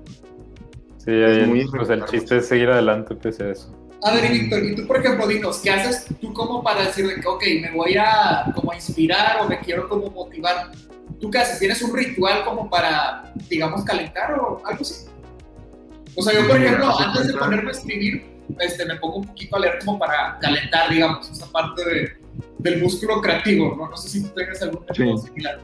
Sí,
Es
ahí-
muy
pues el chiste es seguir adelante pese a eso.
A ver, y Víctor, y tú, por ejemplo, dinos, ¿qué haces tú como para decir de que, ok, me voy a como a inspirar o me quiero como motivar? ¿Tú qué haces? ¿Tienes un ritual como para, digamos, calentar o algo así? O sea, yo, por ejemplo,
de
antes de ponerme a escribir, este, me pongo un poquito a leer como para calentar, digamos, esa parte de, del músculo creativo, ¿no? No sé si tú tengas algún método
Sí.
similar.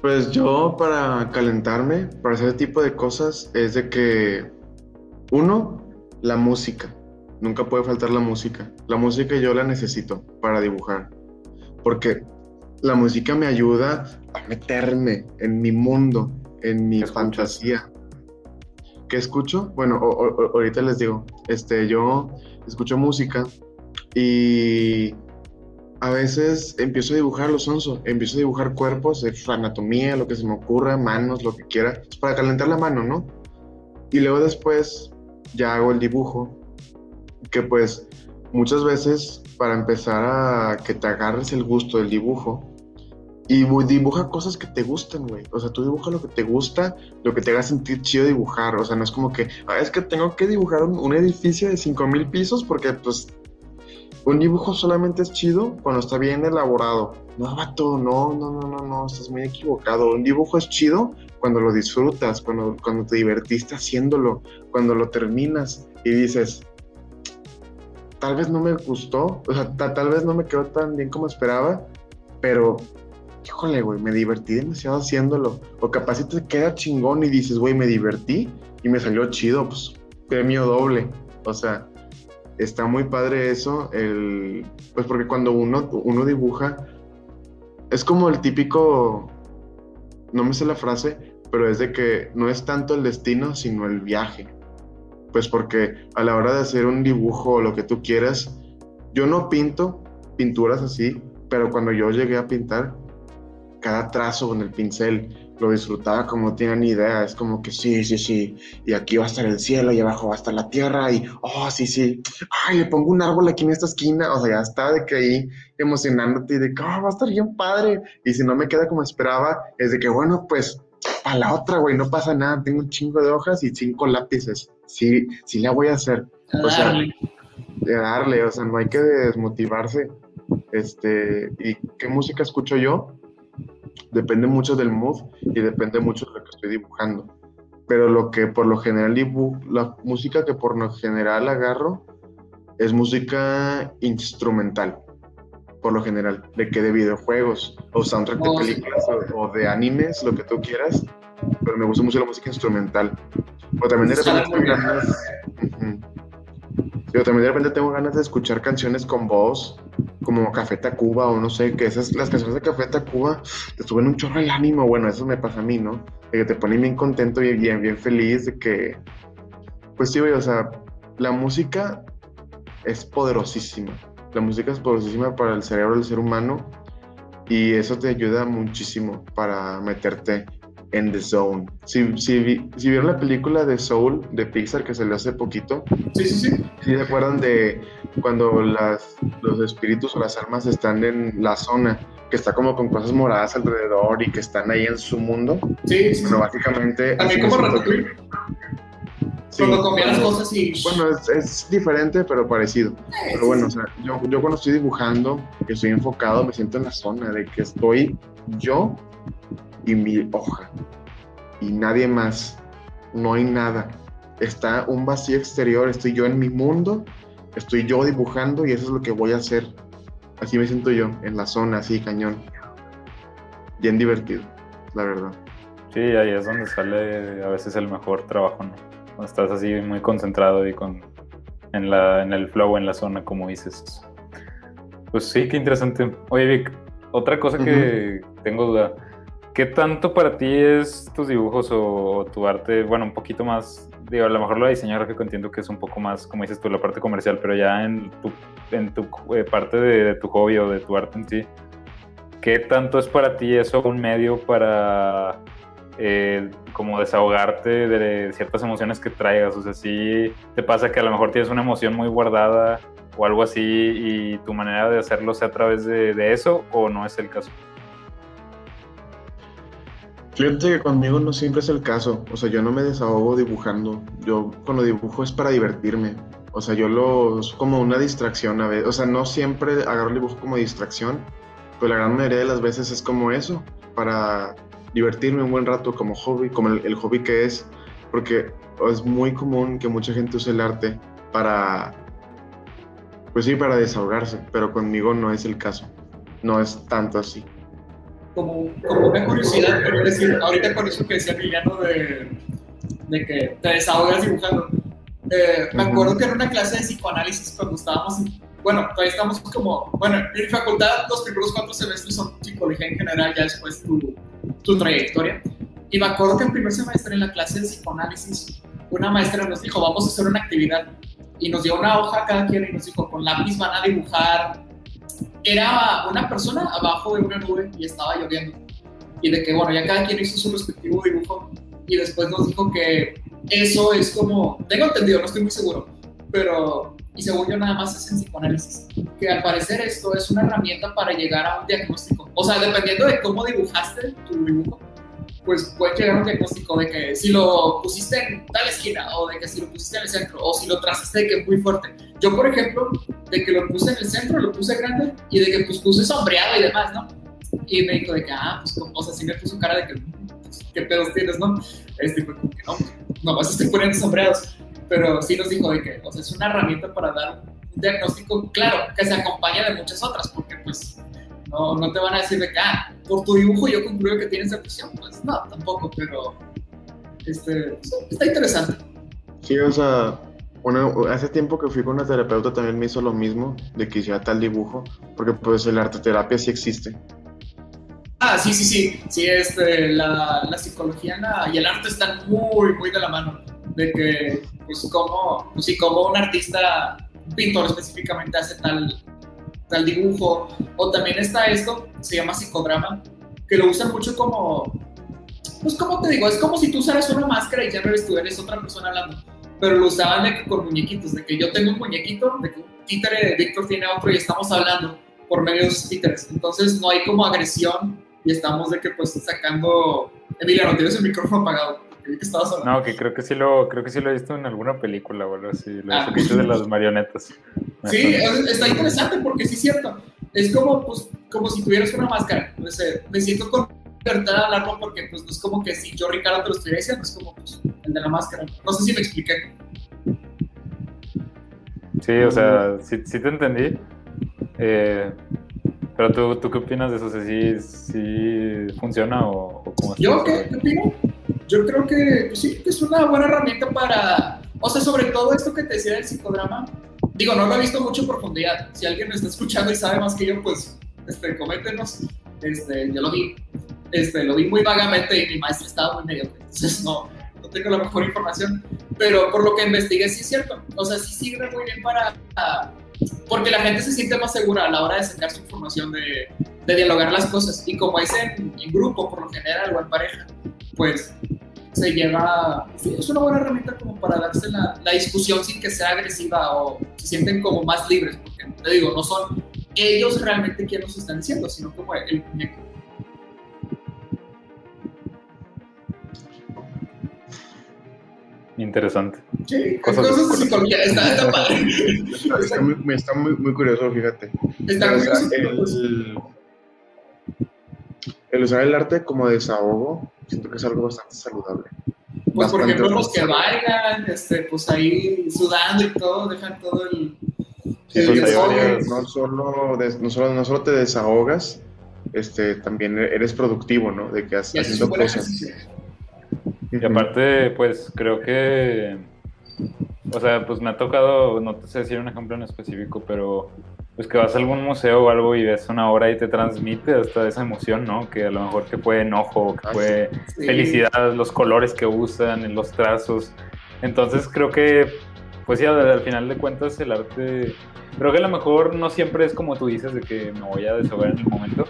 Pues yo para calentarme, para hacer ese tipo de cosas, es de que, uno, la música. Nunca puede faltar la música. La música yo la necesito para dibujar. Porque la música me ayuda a meterme en mi mundo, en mi fantasía. ¿Qué escucho? Bueno, o- ahorita les digo, este, yo escucho música y a veces empiezo a dibujar los onzo, empiezo a dibujar cuerpos, anatomía, lo que se me ocurra, manos, lo que quiera, es para calentar la mano, ¿no? Y luego después ya hago el dibujo, que pues muchas veces para empezar a que te agarres el gusto del dibujo, y bu- dibuja cosas que te gusten, güey. O sea, tú dibuja lo que te gusta, lo que te haga sentir chido dibujar. O sea, no es como que, ah, es que tengo que dibujar un, un edificio de 5000 pisos porque, pues, un dibujo solamente es chido cuando está bien elaborado. No, vato, no, no, no, no, no, estás muy equivocado. Un dibujo es chido cuando lo disfrutas, cuando, cuando te divertiste haciéndolo, cuando lo terminas y dices, tal vez no me gustó, o sea, ta- tal vez no me quedó tan bien como esperaba, pero, híjole, güey, me divertí demasiado haciéndolo. O capaz si te queda chingón y dices, güey, me divertí y me salió chido, pues premio doble. O sea, está muy padre eso, el, pues porque cuando uno, uno dibuja, es como el típico, no me sé la frase, pero es de que no es tanto el destino, sino el viaje. Pues porque a la hora de hacer un dibujo o lo que tú quieras, yo no pinto pinturas así, pero cuando yo llegué a pintar, cada trazo con el pincel lo disfrutaba como ni idea. Es como que sí, sí, sí, y aquí va a estar el cielo y abajo va a estar la tierra y, oh, sí, sí, ay, le pongo un árbol aquí en esta esquina. O sea, ya está de que ahí emocionándote y de que, oh, va a estar bien padre. Y si no me queda como esperaba, es de que, bueno, pues a la otra, güey, no pasa nada. Tengo un chingo de hojas y cinco lápices. Sí, sí la voy a hacer. O sea, de darle, o sea, no hay que desmotivarse. Este, ¿y qué música escucho yo? Depende mucho del mood y depende mucho de lo que estoy dibujando. Pero lo que por lo general dibujo, la música que por lo general agarro es música instrumental. Por lo general, de que de videojuegos o soundtrack de
Oh,
películas o, o de animes, lo que tú quieras. Pero me gusta mucho la música instrumental. O también de repente Yo también de repente tengo ganas de escuchar canciones con voz, como Café Tacuba o no sé, que esas, las canciones de Café Tacuba te suben un chorro el ánimo, bueno, eso me pasa a mí, ¿no? De que te ponen bien contento y bien, bien feliz, de que, pues sí, güey, o sea, la música es poderosísima, la música es poderosísima para el cerebro del ser humano y eso te ayuda muchísimo para meterte en the zone. Si, si, si vieron la película de Soul de Pixar que salió hace poquito,
Sí, sí, sí.
¿Sí se acuerdan de cuando las, los espíritus o las almas están en la zona, que está como con cosas moradas alrededor y que están ahí en su mundo?
Sí.
Bueno, básicamente...
También como Ratatouille.
Sí,
Cuando comía las
bueno,
cosas y.
Bueno, es, es diferente, pero parecido. Pero bueno, o sea, yo, yo cuando estoy dibujando, que estoy enfocado, me siento en la zona de que estoy yo y mi hoja. Y nadie más. No hay nada. Está un vacío exterior, estoy yo en mi mundo, estoy yo dibujando y eso es lo que voy a hacer. Así me siento yo, en la zona, así, cañón. Bien divertido, la verdad.
Sí, ahí es donde sale a veces el mejor trabajo, ¿no? Cuando estás así muy concentrado y con en la en el flow, en la zona, como dices. Pues sí, qué interesante. Oye, Vic, otra cosa que tengo duda. ¿Qué tanto para ti es tus dibujos o tu arte, bueno, un poquito más digo, a lo mejor lo de entiendo que es un poco más, como dices tú, la parte comercial, pero ya en tu, en tu eh, parte de, tu hobby o de tu arte en sí, ¿qué tanto es para ti eso un medio para eh, como desahogarte de ciertas emociones que traigas? O sea, si te pasa que a lo mejor tienes una emoción muy guardada o algo así y tu manera de hacerlo sea a través de eso o no es el caso?
Fíjate que conmigo no siempre es el caso. O sea, yo no me desahogo dibujando. Yo cuando dibujo es para divertirme. O sea, yo lo es como una distracción a veces. O sea, no siempre agarro el dibujo como distracción, pero la gran mayoría de las veces es como eso, para divertirme un buen rato como hobby, como el, el hobby que es, porque es muy común que mucha gente use el arte para, pues sí, para desahogarse, pero conmigo no es el caso. No es tanto así
como, como una curiosidad, pero decir, ahorita con eso que decía Emiliano de, de que te desahogas dibujando. Eh, me acuerdo que en una clase de psicoanálisis cuando estábamos, bueno, todavía estamos como, bueno, en mi facultad los primeros cuatro semestres son psicología en general, ya después tu, tu trayectoria. Y me acuerdo que en primer semestre en la clase de psicoanálisis, una maestra nos dijo, vamos a hacer una actividad. Y nos dio una hoja a cada quien y nos dijo, con lápiz van a dibujar era una persona abajo de una nube y estaba lloviendo. Y de que, bueno, ya cada quien hizo su respectivo dibujo y después nos dijo que eso es como, tengo entendido, no estoy muy seguro, pero, y según yo nada más es en psicoanálisis, que al parecer esto es una herramienta para llegar a un diagnóstico. O sea, dependiendo de cómo dibujaste tu dibujo, pues puede llegar un diagnóstico de que si lo pusiste en tal esquina o de que si lo pusiste en el centro o si lo trazaste de que muy fuerte. Yo, por ejemplo, de que lo puse en el centro, lo puse grande y de que pues puse sombreado y demás, ¿no? Y me dijo de que, ah, pues, o sea, sí me puso cara de que, pues, ¿qué pedos tienes, no? Este como que no, no más estoy poniendo sombreados. Pero sí nos dijo de que, o sea, es una herramienta para dar un diagnóstico claro, que se acompaña de muchas otras, porque pues no, no te van a decir de que, ah, por tu dibujo yo concluyo que tienes depresión. Pues no, tampoco, pero este, está interesante.
Sí, o sea, hace tiempo que fui con una terapeuta también me hizo lo mismo, de que hiciera tal dibujo, porque pues el arte terapia sí existe.
Ah, sí, sí, sí, sí, este, la, la psicología y el arte están muy, muy de la mano, de que, pues, como, pues, sí, como un artista, un pintor específicamente hace tal, tal dibujo. O también está esto, se llama psicodrama, que lo usan mucho como, pues como te digo, es como si tú usaras una máscara y ya no eres tú, eres otra persona hablando. Pero lo usaban de que con muñequitos, de que yo tengo un muñequito, de que un títere de Víctor tiene otro y estamos hablando por medio de esos títeres. Entonces no hay como agresión y estamos de que pues sacando... Emilia, no tienes el micrófono apagado.
No, que creo que sí lo, creo que sí lo he visto en alguna película o algo así, lo ah. de las marionetas.
Sí, está interesante porque sí es cierto. Es como, pues, como si tuvieras una máscara. No sé, me siento con libertad de hablarlo porque pues no es como que si yo Ricardo te lo estuviera diciendo, es como pues, el de la máscara. No sé si me expliqué.
Sí, o sea, sí, sí te entendí. Eh, pero tú, tú qué opinas de eso? ¿Si ¿Sí, funciona o, o cómo
¿Yo qué, qué opino? Yo creo que pues sí, es una buena herramienta para, o sea, sobre todo esto que te decía del psicodrama, digo, no lo he visto mucho en profundidad, si alguien me está escuchando y sabe más que yo, pues, este, coméntenos, este, yo lo vi, este, lo vi muy vagamente y mi maestro estaba muy medio, entonces no, no tengo la mejor información, pero por lo que investigué sí es cierto, o sea, sí sirve muy bien para, porque la gente se siente más segura a la hora de sacar su información, de, de dialogar las cosas, y como es en, en grupo por lo general o en pareja, pues se lleva, sí, es una buena herramienta como para darse la, la, discusión sin que sea agresiva o se sienten como más libres, porque te digo, no son ellos realmente quienes nos están diciendo, sino como el muñeco.
Interesante.
Sí, cosas, cosas de psicología, está, está padre.
Está, muy, está muy, muy, curioso, fíjate.
Está muy curioso.
El, usar el arte como desahogo, siento que es algo bastante saludable.
Pues por ejemplo los que bailan, este, pues ahí sudando y todo, dejan todo el...
no, solo no, solo, no solo te desahogas, este, también eres productivo, ¿no? De que haces haciendo cosas.
Y aparte, pues creo que, o sea, pues me ha tocado, no te sé decir un ejemplo en específico, pero pues que vas a algún museo o algo y ves una obra y te transmite hasta esa emoción, ¿no? Que a lo mejor que fue enojo, que ah, fue felicidad, los colores que usan, los trazos. Entonces creo que, pues sí, al, al final de cuentas el arte, creo que a lo mejor no siempre es como tú dices de que me voy a desahogar en el momento,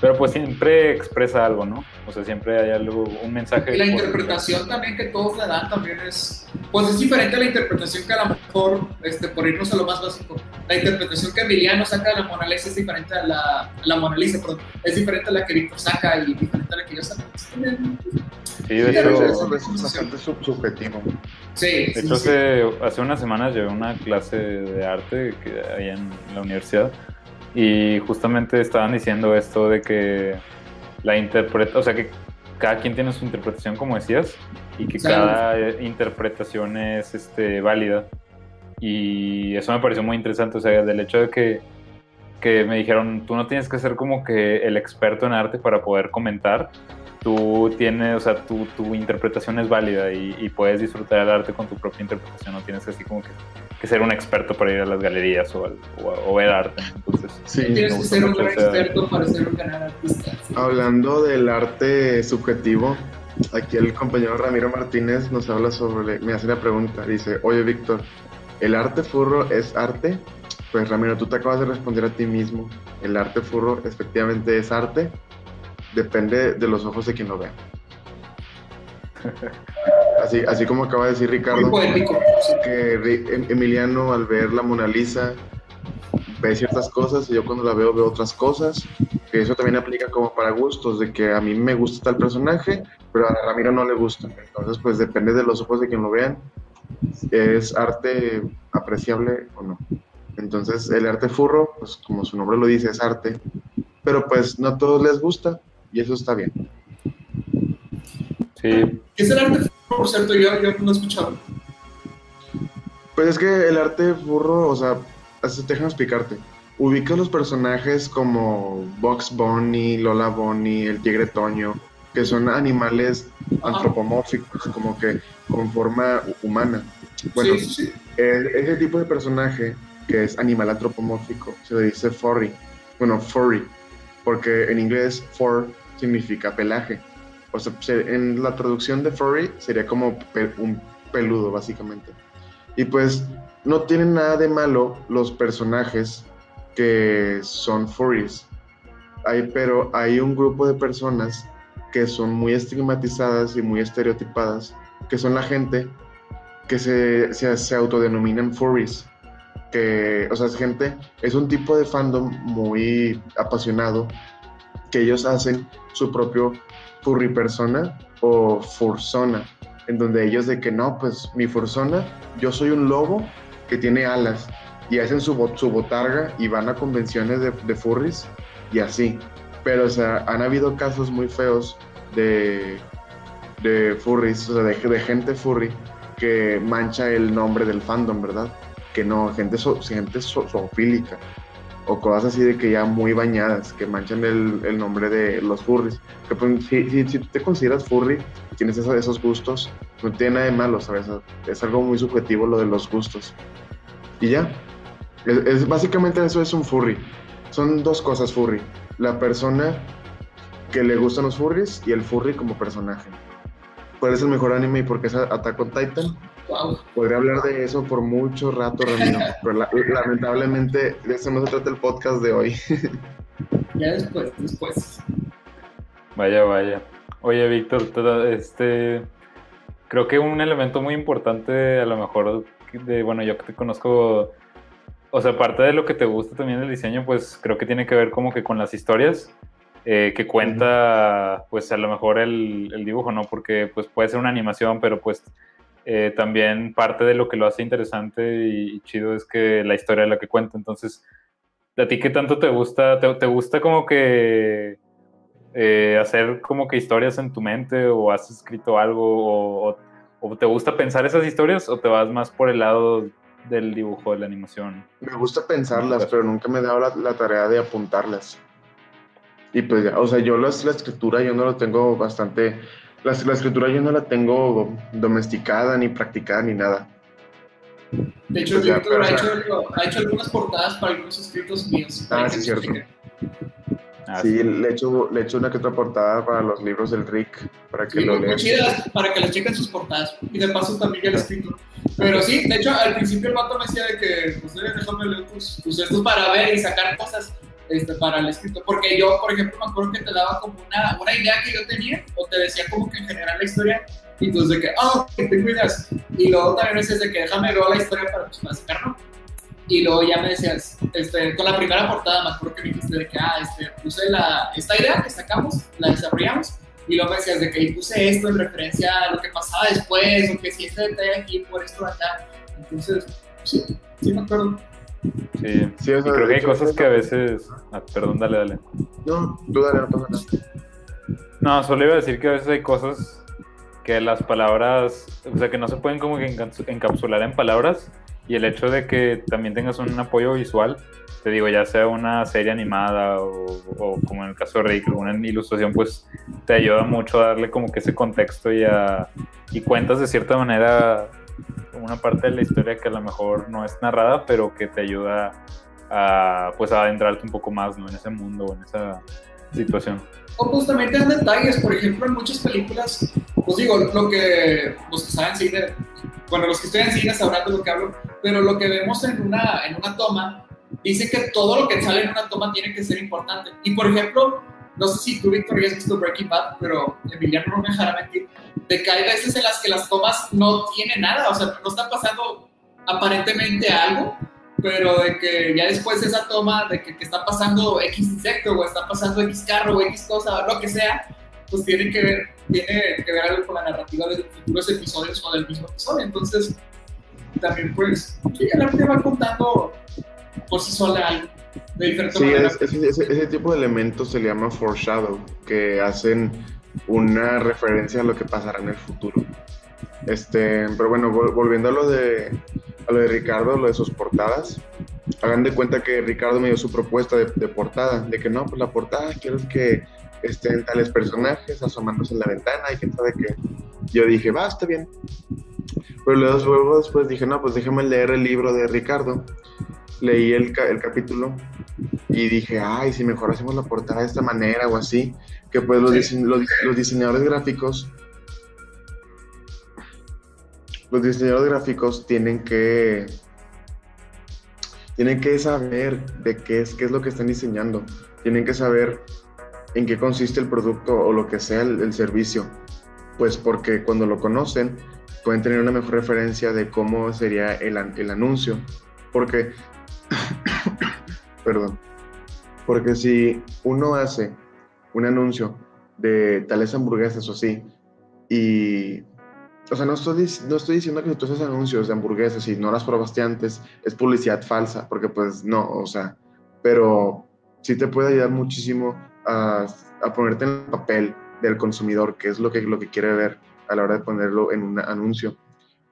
pero pues siempre expresa algo, ¿no? O sea, siempre hay algo, un mensaje.
Y la interpretación también que todos le dan también es, pues es diferente a la interpretación que a lo mejor, este, por irnos a lo más básico, la interpretación que Emiliano saca de la Mona Lisa es diferente a la, la Mona Lisa, perdón, es diferente a la que Víctor saca y diferente a la que yo saco.
Sí, de
Sí,
hecho,
eso es bastante sub- subjetivo.
Sí,
De
sí,
hecho,
sí.
hace, hace unas semanas llevé una clase de arte que ahí en la universidad y justamente estaban diciendo esto de que la interpreta, o sea que cada quien tiene su interpretación como decías y que cada eh, interpretación es este, válida. Y eso me pareció muy interesante, o sea, del hecho de que, que me dijeron, tú no tienes que ser como que el experto en arte para poder comentar, tú tienes, o sea, tu, tu interpretación es válida y, y puedes disfrutar el arte con tu propia interpretación, no tienes así como que, que ser un experto para ir a las galerías o, al- o, o ver arte. Entonces,
Sí,
Tienes que ser un experto para ser un gran artista. sí.
Hablando del arte subjetivo, aquí el compañero Ramiro Martínez nos habla sobre, me hace la pregunta, dice, oye Víctor, ¿el arte furro es arte? Pues Ramiro, tú te acabas de responder a ti mismo, el arte furro efectivamente es arte, depende de los ojos de quien lo vea. Así, así como acaba de decir Ricardo, que Em- Emiliano al ver la Mona Lisa ve ciertas cosas y yo cuando la veo veo otras cosas, que eso también aplica como para gustos, de que a mí me gusta tal personaje, pero a Ramiro no le gusta. Entonces, pues depende de los ojos de quien lo vean, es arte apreciable o no. Entonces, el arte furro, pues como su nombre lo dice, es arte, pero pues no a todos les gusta y eso está bien.
Sí,
¿Qué es el arte? Por cierto, yo, yo no he escuchado.
Pues es que el arte furro, o sea, así déjame explicarte. Ubicas los personajes como Box Bunny, Lola Bunny, el Tigre Toño, que son animales
Ajá.
antropomórficos, como que con forma hu- humana. Bueno,
sí, sí, sí.
el- ese tipo de personaje que es animal antropomórfico se le dice furry. Bueno, furry, porque en inglés fur significa pelaje. O sea, se- en la traducción de furry sería como un peludo, básicamente. Y pues no tienen nada de malo los personajes que son furries. Hay, pero hay un grupo de personas que son muy estigmatizadas y muy estereotipadas, que son la gente que se, se, se autodenominan furries. Que, o sea, es gente, es un tipo de fandom muy apasionado que ellos hacen su propio furry persona o fursona, en donde ellos de que no, pues mi fursona, yo soy un lobo que tiene alas y hacen su, bot- su botarga y van a convenciones de, de furries y así. Pero, o sea, han habido casos muy feos de, de furries, o sea, de, de gente furry que mancha el nombre del fandom, ¿verdad? Que no, gente, so- gente so- zoofílica o cosas así de que ya muy bañadas, que manchan el, el nombre de los furries. Que pues, si, si, si te consideras furry, tienes esos, esos gustos, no tiene nada de malo, ¿sabes? Es algo muy subjetivo lo de los gustos. Y ya. Es, es- básicamente eso es un furry. Son dos cosas furry. La persona que le gustan los furries y el furry como personaje. ¿Cuál es el mejor anime y por qué es Attack on Titan?
Wow.
Podría hablar de eso por mucho rato, Ramiro, [LAUGHS] pero la- lamentablemente de eso no se trata el podcast de hoy. [LAUGHS]
Ya después, después.
Vaya, vaya. Oye, Víctor, te- este, creo que un elemento muy importante, a lo mejor, de, bueno, yo que te conozco, o sea, aparte de lo que te gusta también del diseño, pues creo que tiene que ver como que con las historias eh, que cuenta, pues a lo mejor el, el dibujo, ¿no? Porque pues puede ser una animación, pero pues eh, también parte de lo que lo hace interesante y, chido es que la historia es la que cuenta. Entonces, ¿a ti qué tanto te gusta? ¿Te, te gusta como que eh, hacer como que historias en tu mente o has escrito algo o, o- te gusta pensar esas historias o te vas más por el lado del dibujo, de la animación?
Me gusta pensarlas, pero nunca me he dado la, la tarea de apuntarlas. Y pues ya, o sea, yo las- la, escritura yo no lo tengo bastante, la, la escritura yo no la tengo domesticada, ni practicada, ni nada.
De hecho,
Pues ya,
Víctor
pero,
ha,
o sea-
hecho, ha hecho algunas portadas para algunos escritos míos.
Ah, sí, cierto.
Ah,
Sí, le echo, le echo una que otra portada para los libros del Rick, para que
Sí,
lo lean.
chidas para que les chequen sus portadas. Y de paso también ya el escrito. Pero sí, de hecho, al principio el vato me decía de que, pues, déjame leer tus, tus estos para ver y sacar cosas este, para el escrito. Porque yo, por ejemplo, me acuerdo que te daba como una, una idea que yo tenía, o te decía como que en general la historia, y tú de que, ah, ok, tengo ideas. Y luego también decías de que déjame ver la historia para, pues, sacarlo. Y luego ya me decías, este, con la primera portada me acuerdo que me dijiste de que, ah, este, puse la, esta idea que sacamos, la desarrollamos, y luego me decías de que ahí puse esto en referencia a lo que pasaba después, o que si este detalle aquí por esto acá. Entonces, sí, sí me acuerdo.
Sí.
Sí, o
Y
sea,
creo que hay
hecho,
cosas que a veces. ah, perdón, dale, dale.
No, tú dale, no pasa nada.
No, solo iba a decir que a veces hay cosas que las palabras, o sea, que no se pueden como que enca- encapsular en palabras y el hecho de que también tengas un apoyo visual, te digo, ya sea una serie animada o, o como en el caso de Rick, una ilustración, pues te ayuda mucho a darle como que ese contexto y, a, y cuentas de cierta manera una parte de la historia que a lo mejor no es narrada, pero que te ayuda a, pues, a adentrarte un poco más ¿no? en ese mundo en esa situación.
O pues también te dan detalles, por ejemplo, en muchas películas, pues digo, lo que los que saben cine, bueno, los que estudian cine sabrán de lo que hablo, pero lo que vemos en una, en una toma, dice que todo lo que sale en una toma tiene que ser importante. Y por ejemplo, no sé si tú, Víctor, ya has visto Breaking Bad, pero Emiliano no me dejará mentir, de que hay veces en las que las tomas no tienen nada, o sea, no está pasando aparentemente algo, pero de que ya después de esa toma, de que, que está pasando X insecto, o está pasando X carro, o X cosa, o lo que sea, pues tiene que ver, tiene que ver algo con la narrativa de futuros episodios o del mismo episodio. Entonces, también pues, sí, el arte va contando por sí sola algo, de
Sí,
manera.
es- ese, ese- tipo de elementos se le llama foreshadow, que hacen una referencia a lo que pasará en el futuro. Este, pero bueno, vol- volviendo a lo de a lo de Ricardo, lo de sus portadas, hagan de cuenta que Ricardo me dio su propuesta de, de portada, de que no, pues la portada quiero que estén tales personajes asomándose en la ventana y quién sabe qué. Yo dije, va, está bien. Pero luego, luego después dije, no, pues déjame leer el libro de Ricardo. Leí el, el capítulo y dije, ay, si mejor hacemos la portada de esta manera o así, que pues los, dise- los, los diseñadores gráficos, los diseñadores gráficos tienen que, tienen que saber de qué es, qué es lo que están diseñando, tienen que saber en qué consiste el producto o lo que sea el, el servicio, pues porque cuando lo conocen pueden tener una mejor referencia de cómo sería el, el anuncio, porque [COUGHS] perdón. Porque si uno hace un anuncio de tales hamburguesas o así, y. O sea, no estoy, no estoy diciendo que si tú haces anuncios de hamburguesas y no las probaste antes, es publicidad falsa, porque pues no, o sea, pero sí te puede ayudar muchísimo a, a ponerte en el papel del consumidor, que es lo que, lo que quiere ver a la hora de ponerlo en un anuncio.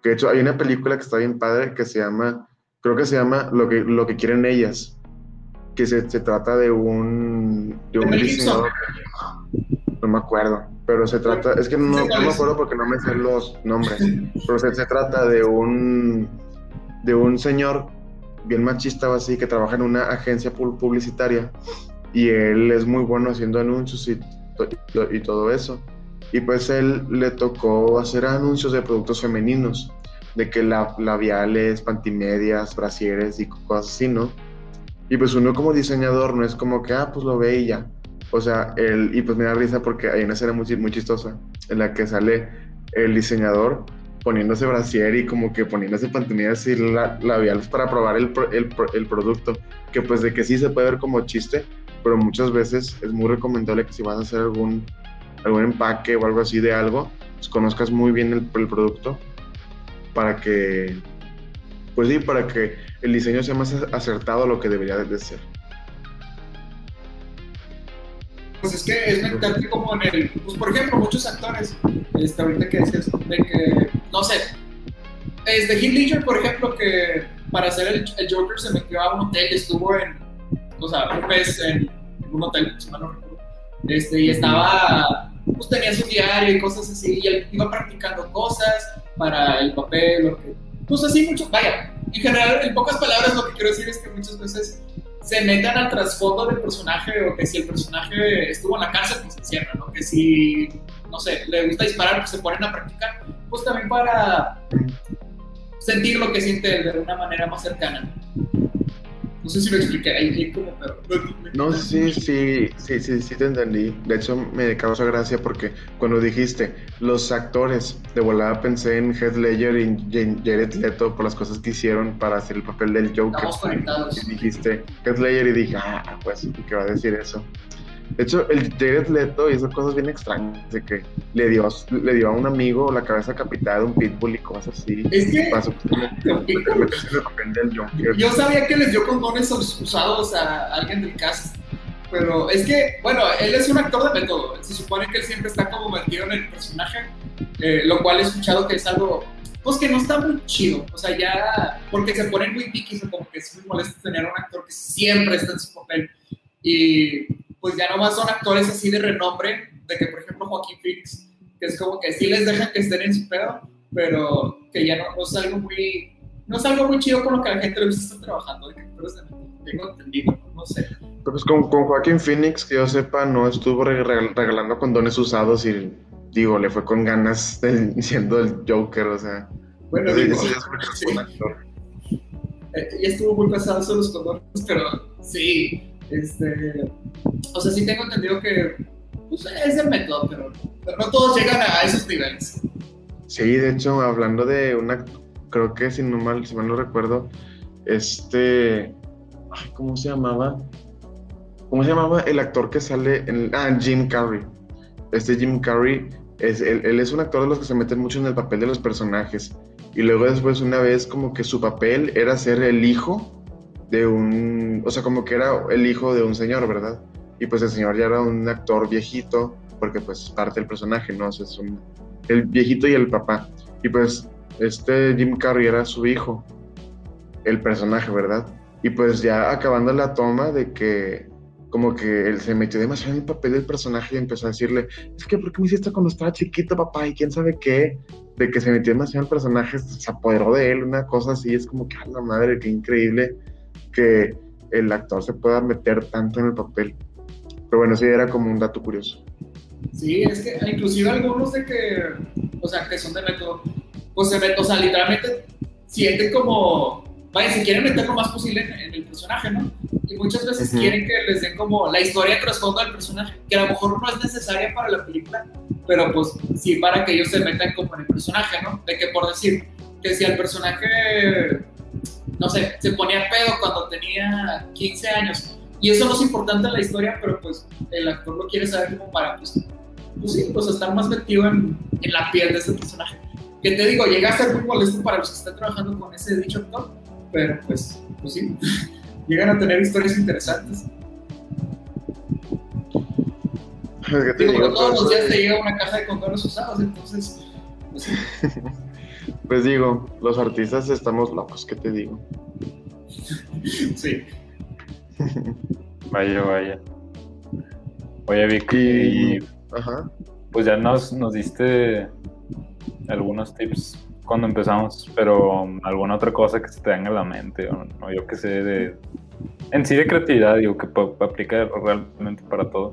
De hecho hay una película que está bien padre que se llama creo que se llama Lo que, lo que quieren ellas, que se, se trata de un, de un diseñador, no me acuerdo, pero se trata, es que no, no
¿cuál
me acuerdo porque no me sé los nombres, pero se, se trata de un, de un señor bien machista o así que trabaja en una agencia pu- publicitaria y él es muy bueno haciendo anuncios y, to- y todo eso. Y pues él le tocó hacer anuncios de productos femeninos, de que la, labiales, pantimedias, brasieres y cosas así, ¿no? Y pues uno como diseñador no es como que, ah, pues lo ve y ya. O sea, él, y pues me da risa porque hay una escena muy, muy chistosa en la que sale el diseñador poniéndose brasier y como que poniéndose pantimedias y la- labiales para probar el, el, el producto. Que pues de que sí se puede ver como chiste, pero muchas veces es muy recomendable que si vas a hacer algún, algún empaque o algo así de algo, pues conozcas muy bien el, el producto para que, pues sí, para que el diseño sea más acertado a lo que debería de ser.
Pues es que es meterte como en el. Pues por ejemplo, muchos actores, este, ahorita que decías, de que, no sé, este Heath Ledger, por ejemplo, que para hacer el, el Joker se metió a un hotel estuvo en, o sea, un mes en, en un hotel, si mal no recuerdo. Este, y estaba, pues tenía su diario y cosas así, y él iba practicando cosas para el papel, lo que, pues así mucho, vaya, en general, en pocas palabras lo que quiero decir es que muchas veces se metan al trasfondo del personaje o que si el personaje estuvo en la cárcel, pues se encierra, ¿no? Que si, no sé, le gusta disparar, pues se ponen a practicar, pues también para sentir lo que siente de una manera más cercana. No sé si lo expliqué ahí, como, pero...
No, sí, sí, sí, sí, sí te entendí. De hecho, me causa gracia porque cuando dijiste los actores, de volada pensé en Heath Ledger y Jared Leto por las cosas que hicieron para hacer el papel del Joker.
Estamos conectados.
Y dijiste Heath Ledger y dije, ah, pues, ¿qué va a decir eso? De hecho, el Jared Leto hizo cosas bien extrañas, de que le dio, le dio a un amigo la cabeza capitada de un pitbull y cosas así.
Es que...
Pasó, [LAUGHS]
yo sabía que les dio condones usados a alguien del cast, pero es que, bueno, él es un actor de método, se supone que él siempre está como metido en el personaje, eh, lo cual he escuchado que es algo, pues que no está muy chido, o sea, ya, porque se ponen muy piquis o como que es muy molesto tener un actor que siempre está en su papel. Y pues ya nomás son actores así de renombre, de que por ejemplo Joaquín Phoenix, que es como que sí les dejan que estén en su pedo, pero que ya no, es algo muy, no es algo muy chido con lo que la gente le gusta estar trabajando, de que tengo entendido, no sé.
Pues con, con, Joaquín Phoenix, que yo sepa, no estuvo regalando condones usados y digo, le fue con ganas de, [LAUGHS] siendo el Joker, o sea.
Bueno, digo, sí. Eh, ya estuvo muy pesado los condones, pero sí, este, o sea, sí tengo entendido que pues, es el método, pero, no todos llegan a esos niveles.
Sí, de hecho, hablando de una, creo que si no mal, si mal no recuerdo, este, ¿cómo se llamaba? ¿Cómo se llamaba el actor que sale en, ah, Jim Carrey? Este Jim Carrey, es, él, él es un actor de los que se meten mucho en el papel de los personajes. Y luego después una vez como que su papel era ser el hijo de un, o sea, como que era el hijo de un señor, ¿verdad? Y pues el señor ya era un actor viejito, porque pues parte del personaje, ¿no? O es un, el viejito y el papá. Y pues este Jim Carrey era su hijo, el personaje, ¿verdad? Y pues ya acabando la toma de que como que él se metió demasiado en el papel del personaje y empezó a decirle, es que ¿por qué me hiciste cuando estaba chiquito, papá? Y quién sabe qué, de que se metió demasiado en el personaje, se apoderó de él, una cosa así, es como que, a la madre, qué increíble que el actor se pueda meter tanto en el papel. Pero bueno, sí, era como un dato curioso.
Sí, es que inclusive algunos de que, o sea, que son de método, pues se meten, o sea, literalmente sienten como, vaya, si quieren meter lo más posible en, el personaje, ¿no? Y muchas veces quieren que les den como la historia trasfondo del personaje, que a lo mejor no es necesaria para la película, pero pues sí para que ellos se metan como en el personaje, ¿no? De que por decir, que si al personaje no sé, se ponía pedo cuando tenía 15 años. Y eso no es importante en la historia, pero pues el actor lo quiere saber como para, pues, pues sí, pues estar más metido en, en la piel de ese personaje. Que te digo, llega a ser muy molesto para los que están trabajando con ese dicho actor, pero pues, pues sí, [LAUGHS] llegan a tener historias interesantes. Digo, digo, todos los días te llega una caja de condones usados, entonces, pues sí. [LAUGHS]
Pues digo, los artistas estamos locos, ¿qué te digo? [LAUGHS]
Sí. [LAUGHS]
vaya, vaya. Oye, Vicky, Ajá. pues ya nos, nos diste algunos tips cuando empezamos, pero alguna otra cosa que se te venga a la mente, o no, yo que sé, de, en sí de creatividad, digo, que aplica realmente para todo.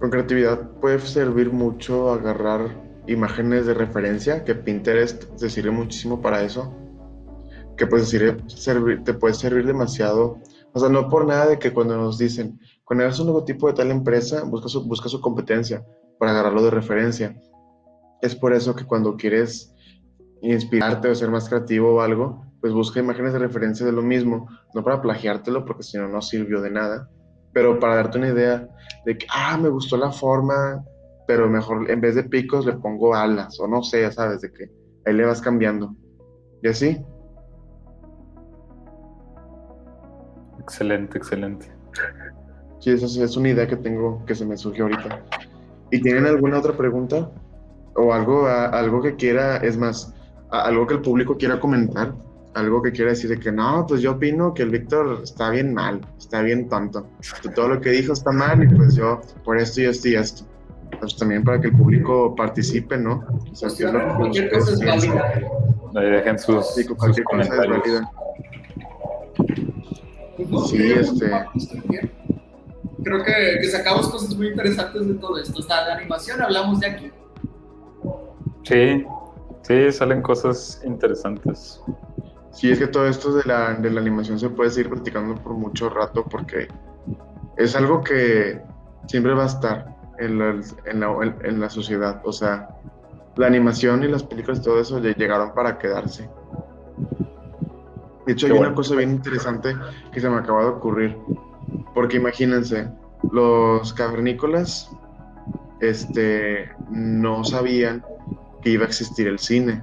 Con creatividad puede servir mucho agarrar imágenes de referencia, que Pinterest te sirve muchísimo para eso, que puede servir, te puede servir demasiado. O sea, no por nada de que cuando nos dicen, cuando eres un logotipo de tal empresa, busca su, busca su competencia para agarrarlo de referencia. Es por eso que cuando quieres inspirarte o ser más creativo o algo, pues busca imágenes de referencia de lo mismo, no para plagiártelo, porque si no, no sirvió de nada, pero para darte una idea de que, ah, me gustó la forma, pero mejor en vez de picos le pongo alas, o no sé, ya sabes, de que ahí le vas cambiando. Y así.
Excelente, excelente.
Sí, esa es una idea que tengo que se me surgió ahorita. ¿Y tienen alguna otra pregunta? ¿O algo, algo que quiera, es más, algo que el público quiera comentar? Algo que quiera decir de que no, pues yo opino que el Víctor está bien mal, está bien tonto. todo lo que dijo está mal y pues yo por esto y esto y esto. Pues también para que el público participe, ¿no?
O sea, cualquier cosa es válida.
Dejen sus,
sí, cualquier cosa es válida.
Pues no,
Sí, este-.
Creo que, que sacamos cosas muy interesantes de todo esto. Hasta de animación hablamos de aquí.
Sí, sí, salen cosas interesantes.
Sí, es que todo esto de la, de la animación se puede seguir platicando por mucho rato porque es algo que siempre va a estar en la, en la, en la sociedad. O sea, la animación y las películas y todo eso llegaron para quedarse. De hecho,
Qué
hay
bueno.
una cosa bien interesante que se me acaba de ocurrir. Porque imagínense, los cavernícolas este, no sabían que iba a existir el cine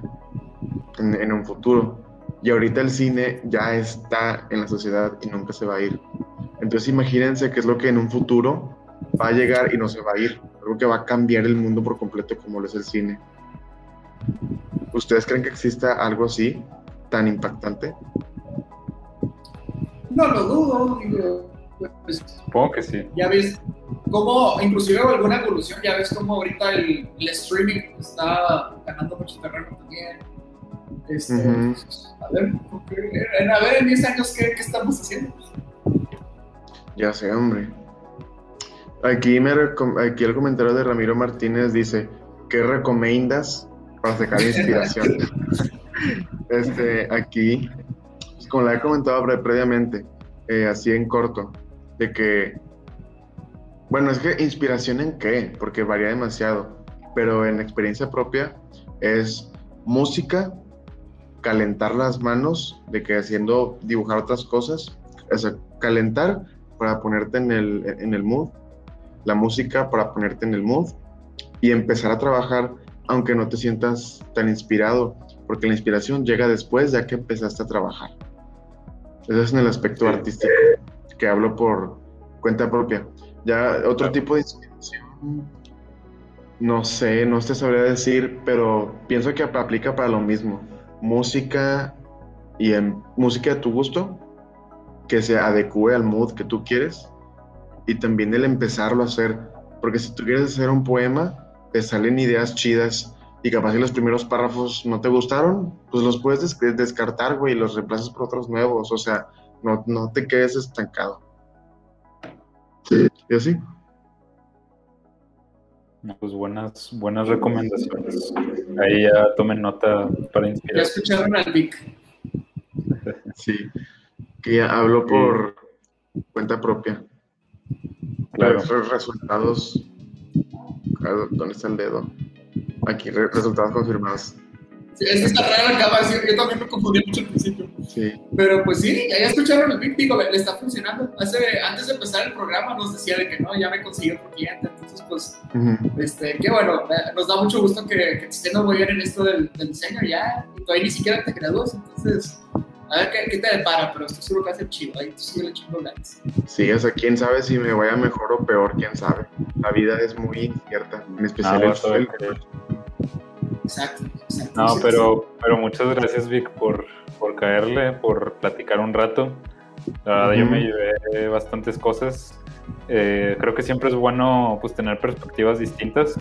en, en un futuro. Y ahorita el cine ya está en la sociedad y nunca se va a ir. Entonces imagínense qué es lo que en un futuro va a llegar y no se va a ir. Algo que va a cambiar el mundo por completo como lo es el cine. ¿Ustedes creen que exista algo así tan impactante?
No lo dudo, digo, pues,
Supongo que sí.
ya ves cómo, inclusive alguna evolución, ya ves cómo ahorita el, el streaming está ganando mucho terreno también. Este, pues, a ver, en- a ver en 10 años qué, qué estamos haciendo.
Ya sé, hombre. Aquí, me aquí el comentario de Ramiro Martínez dice, ¿qué recomiendas para sacar inspiración? [LAUGHS] este, aquí, pues, como la he comentado pre- previamente, eh, así en corto, de que, bueno, es que inspiración en qué, porque varía demasiado, pero en experiencia propia es música, calentar las manos, de que haciendo, dibujar otras cosas, o sea, calentar para ponerte en el, en el mood, la música para ponerte en el mood y empezar a trabajar aunque no te sientas tan inspirado, porque la inspiración llega después ya que empezaste a trabajar. Eso es en el aspecto artístico, que hablo por cuenta propia. Ya otro tipo de inspiración, no sé, no te sabría decir, pero pienso que aplica para lo mismo. Música y en música de tu gusto, que se adecue al mood que tú quieres y también el empezarlo a hacer, porque si tú quieres hacer un poema, te salen ideas chidas y capaz si los primeros párrafos no te gustaron, pues los puedes des- descartar, güey, y los reemplazas por otros nuevos, o sea, no, no te quedes estancado. Sí. ¿Y así?
Pues buenas, buenas recomendaciones. Ahí ya tomen nota para
Ya
inspirar.
escucharon al Vic. [LAUGHS]
Sí. Que ya hablo por cuenta propia.
Claro.
Los resultados. ¿Dónde está el dedo? Aquí, re- resultados confirmados.
Sí, esa está rara la cámara, sí, yo también me confundí mucho al principio.
Sí.
Pero pues sí, ya, escucharon al Vic, digo, le, está funcionando. Hace, antes de empezar el programa nos decía de que no, ya me consiguió por cliente, entonces pues,
Ujú.
este, qué bueno, nos da mucho gusto que, que te esté yendo muy bien en esto del, del diseño ya, y todavía ni siquiera te gradúas, entonces, a ver qué, qué te depara, pero estoy seguro que va a ser chido, ahí tú sigue echando ganas.
Sí, o sea, quién sabe si me vaya mejor o peor, quién sabe. La vida es muy incierta, en especial
Ah,
el- el-
que-
Exacto, exacto.
No,
Sí,
pero, pero muchas gracias, Vic, por, por caerle, por platicar un rato. La verdad, yo me llevé bastantes cosas. Eh, creo que siempre es bueno pues tener perspectivas distintas.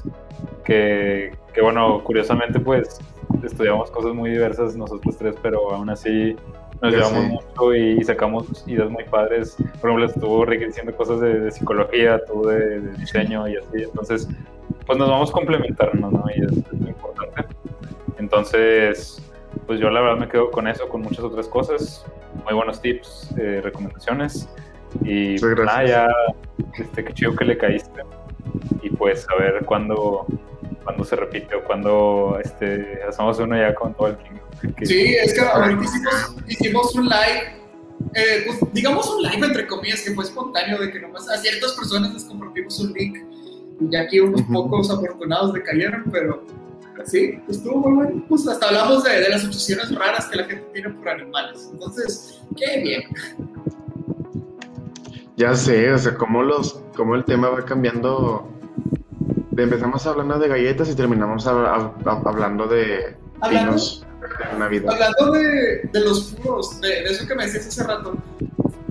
Que, que, bueno, curiosamente, pues estudiamos cosas muy diversas nosotros tres, pero aún así nos
Ya
llevamos
sé.
mucho y, y sacamos ideas muy padres. Por ejemplo, estuvo Rick diciendo cosas de, de psicología, tú de, de diseño y así. Entonces, pues nos vamos complementando, ¿no? Y es, es lo Entonces, pues yo la verdad me quedo con eso, con muchas otras cosas, muy buenos tips, eh, recomendaciones y pues, nada, ya, este, qué chido que le caíste y pues a ver cuándo, cuándo se repite o cuándo este, hacemos uno ya con todo el equipo. Que-
Sí, es que ahorita hicimos, hicimos un live, eh, pues, digamos un live entre comillas, que fue espontáneo, de que nomás a ciertas personas les compartimos un link. Y aquí unos
Ujú.
pocos afortunados le cayeron, pero sí, estuvo muy bueno. Pues hasta hablamos de, de las obsesiones raras que la gente tiene por animales. Entonces, qué bien.
Ya sé, o sea, cómo, los, cómo el tema va cambiando. Empezamos hablando de galletas y terminamos a- a- a- hablando de
Hablando-
vinos de Navidad.
Hablando de, de los furos, de, de eso que me decías hace rato,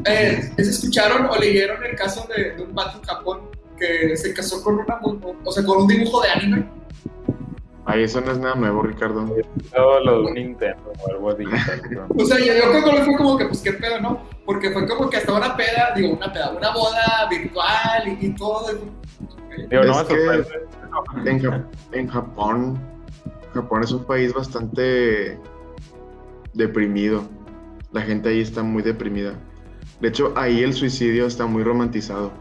eh, ¿se escucharon o leyeron el caso de, un vato en Japón que se casó con una, o sea, con un dibujo de anime?
Ahí eso no es nada nuevo, Ricardo.
Todo lo de un Nintendo o algo. ¿no?
O sea, yo, yo cuando lo fue como que, pues, qué pedo, ¿no? Porque fue como que hasta una peda, digo, una peda, una boda virtual y, y todo.
Digo, no
Es que-. En, en Japón, Japón es un país bastante deprimido. La gente ahí está muy deprimida. De hecho, ahí el suicidio está muy romantizado.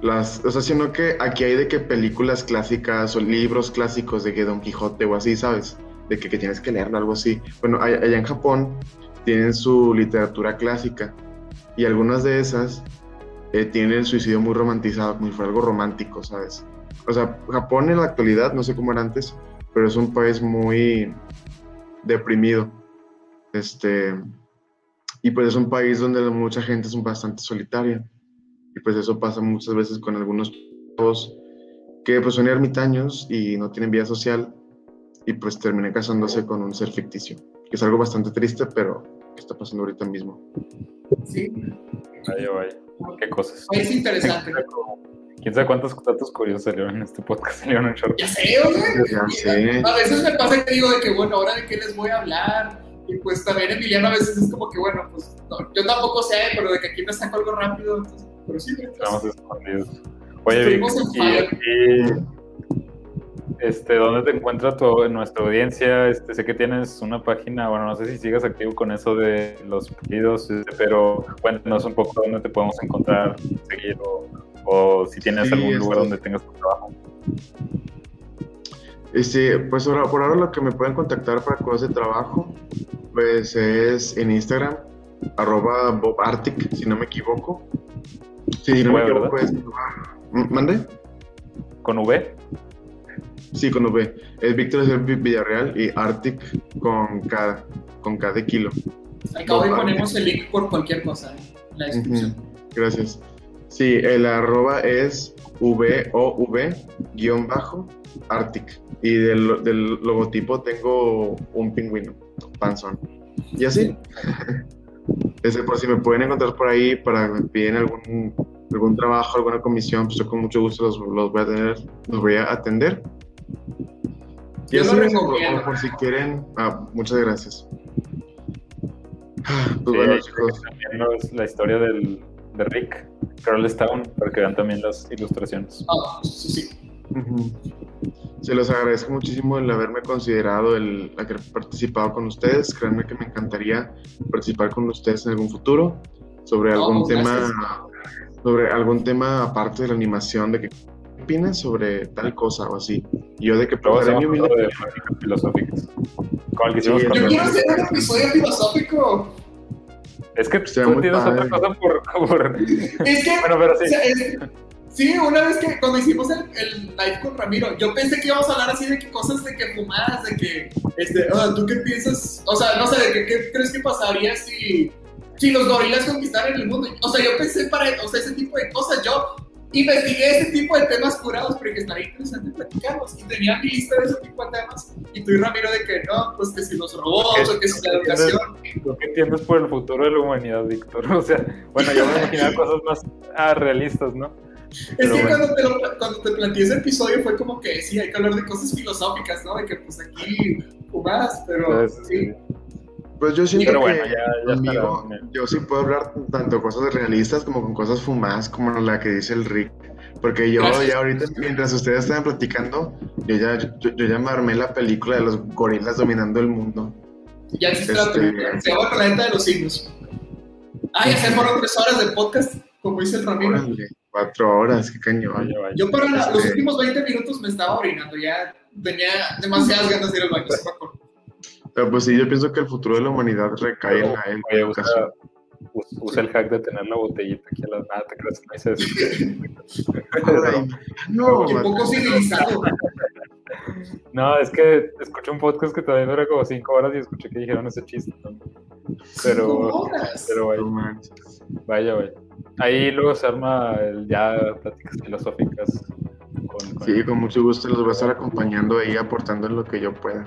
Las, o sea, sino que aquí hay de que películas clásicas o libros clásicos de que Don Quijote o así, ¿sabes? De que, que tienes que leerlo, algo así. Bueno, allá en Japón tienen su literatura clásica y algunas de esas eh, tienen el suicidio muy romantizado, como si fuera algo romántico, ¿sabes? O sea, Japón en la actualidad, no sé cómo era antes, pero es un país muy deprimido. Este, y pues es un país donde mucha gente es bastante solitaria. Y pues eso pasa muchas veces con algunos chavos que pues son ermitaños y no tienen vida social y pues terminan casándose con un ser ficticio. Que es algo bastante triste, pero que está pasando ahorita mismo.
Sí,
Vaya, vaya. Qué cosas.
es interesante.
¿Quién sabe cuántos datos curiosos salieron en este podcast? Salieron en short.
Ya sé, oye.
Ya sé.
A veces me pasa que digo de que, bueno, ahora de qué les voy a hablar. Y pues también Emiliano a veces es como que, bueno, pues no, yo tampoco sé, pero de que aquí me saco algo rápido. Entonces, pero sí,
Estamos escondidos. Oye, Vic, y, este, ¿dónde te encuentra tu, en nuestra audiencia? Este, sé que tienes una página, bueno, no sé si sigas activo con eso de los pedidos, este, pero cuéntanos un poco dónde te podemos encontrar, seguir, o, o si tienes
Sí,
algún lugar
estoy-
donde tengas tu trabajo.
Este, pues ahora, por ahora lo que me pueden contactar para cosas de trabajo, pues es en Instagram, arroba bobartic, si no me equivoco. Sí, si no me
V,
equivoco es... ¿M- ¿Mande?
¿Con V?
Sí, con V. Es Víctor Servi Villarreal y Arctic con K, con K de kilo.
al cabo ponemos el link por cualquier cosa ¿eh? en la descripción.
Gracias. Sí, el arroba es V-O-V guion bajo Arctic. Y del, del logotipo tengo un pingüino, panzón. Y así. [LAUGHS] Por si me pueden encontrar por ahí para que me piden algún, algún trabajo, alguna comisión, pues yo con mucho gusto los, los voy a tener, los voy a atender. Y
Yo
así,
lo
por,
recomiendo.
por si quieren. Ah, muchas gracias. Ah, Pues
Sí,
bueno, chicos.
también los- la historia del, de Rick, Carlstown, para que vean también las ilustraciones.
Ah, sí, sí.
Ujú. Se los agradezco muchísimo el haberme considerado, el haber participado con ustedes. Créanme que me encantaría participar con ustedes en algún futuro sobre algún tema, sobre algún tema aparte de la animación, de que ¿qué opinas sobre tal cosa o así. Y yo de que daré mi humilde-
de filosóficas. El que
Sí,
Yo quiero hacer un episodio filosófico.
Es que tú
muy
tienes
padre.
otra cosa por, por-
Es que
Bueno, pero
O
sí.
sea, es- sí, una vez que cuando hicimos el, el live con Ramiro, yo pensé que íbamos a hablar así de que cosas de que fumadas, de que, este, ah, ¿tú qué piensas? O sea, no sé, de que, qué crees que pasaría si, si los gorilas conquistaran el mundo. O sea, yo pensé para, o sea, ese tipo de cosas. Yo investigué ese tipo de temas curados porque estaría interesante platicarlos y tenía mi lista de ese tipo de temas. Y tú y Ramiro de que no, pues que si los robots o que si la educación.
¿Tú qué entiendes por el futuro de la humanidad, Víctor? [LAUGHS] O sea, bueno, yo me imaginaba cosas más ah, realistas, ¿no?
Es
Pero
que
bueno.
cuando, te lo- cuando te planteé ese episodio fue como que sí, hay que hablar de cosas filosóficas, ¿no? De que pues aquí fumadas, pero
Entonces,
sí.
Pues yo siento
Pero bueno,
que
ya, ya
conmigo, yo sí puedo hablar tanto cosas realistas como con cosas fumadas como la que dice el Rick. Porque yo
Gracias.
ya ahorita, mientras ustedes estaban platicando, yo ya, yo, yo ya me armé la película de los gorilas dominando el mundo.
Ya existe la
Este-
película. Se llama Planeta de los Signos. Ah, ya se fueron tres horas de podcast, como dice el Ramiro.
Órale, cuatro horas, qué cañón.
Vaya, vaya.
Yo para la- los
Este-
últimos 20 minutos me estaba orinando, ya tenía demasiadas ganas de ir al baño.
Pero pues sí, yo pienso que el futuro de la humanidad recae en la
Oye, usa,
educación.
us- usa el hack de tener la botellita aquí a las nada, te crees que no hice eso.
Ay, no,
Qué poco civilizado.
No, es que escuché un podcast que también dura como cinco horas y escuché que dijeron ese chiste. ¿no? Pero,
Cinco horas.
pero vaya,
no manches.
vaya, vaya. Ahí luego se arma el ya pláticas filosóficas. Con, con-
Sí, con mucho gusto los voy a estar acompañando ahí, aportando en lo que yo pueda.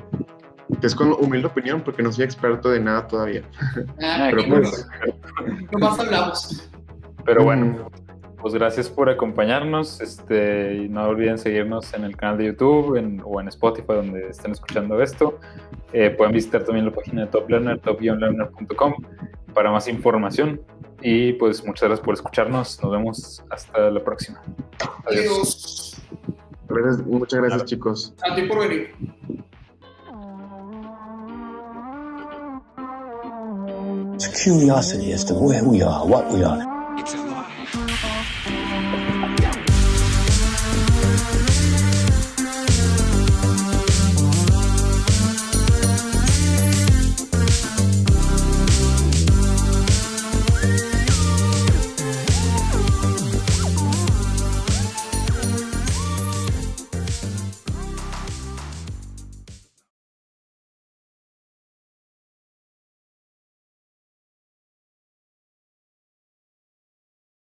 Es con humilde opinión, porque no soy experto de nada todavía.
Ah,
Pero pues,
nomás hablamos.
Pero bueno, pues gracias por acompañarnos. Este, y no olviden seguirnos en el canal de YouTube o en Spotify, donde estén escuchando esto. Eh, pueden visitar también la página de Top Learner, top-learner.com, para más información. Y pues muchas gracias por escucharnos. Nos vemos hasta la próxima.
Adiós.
muchas gracias, chicos.
A ti por venir. curiosity as to where we are, what we are.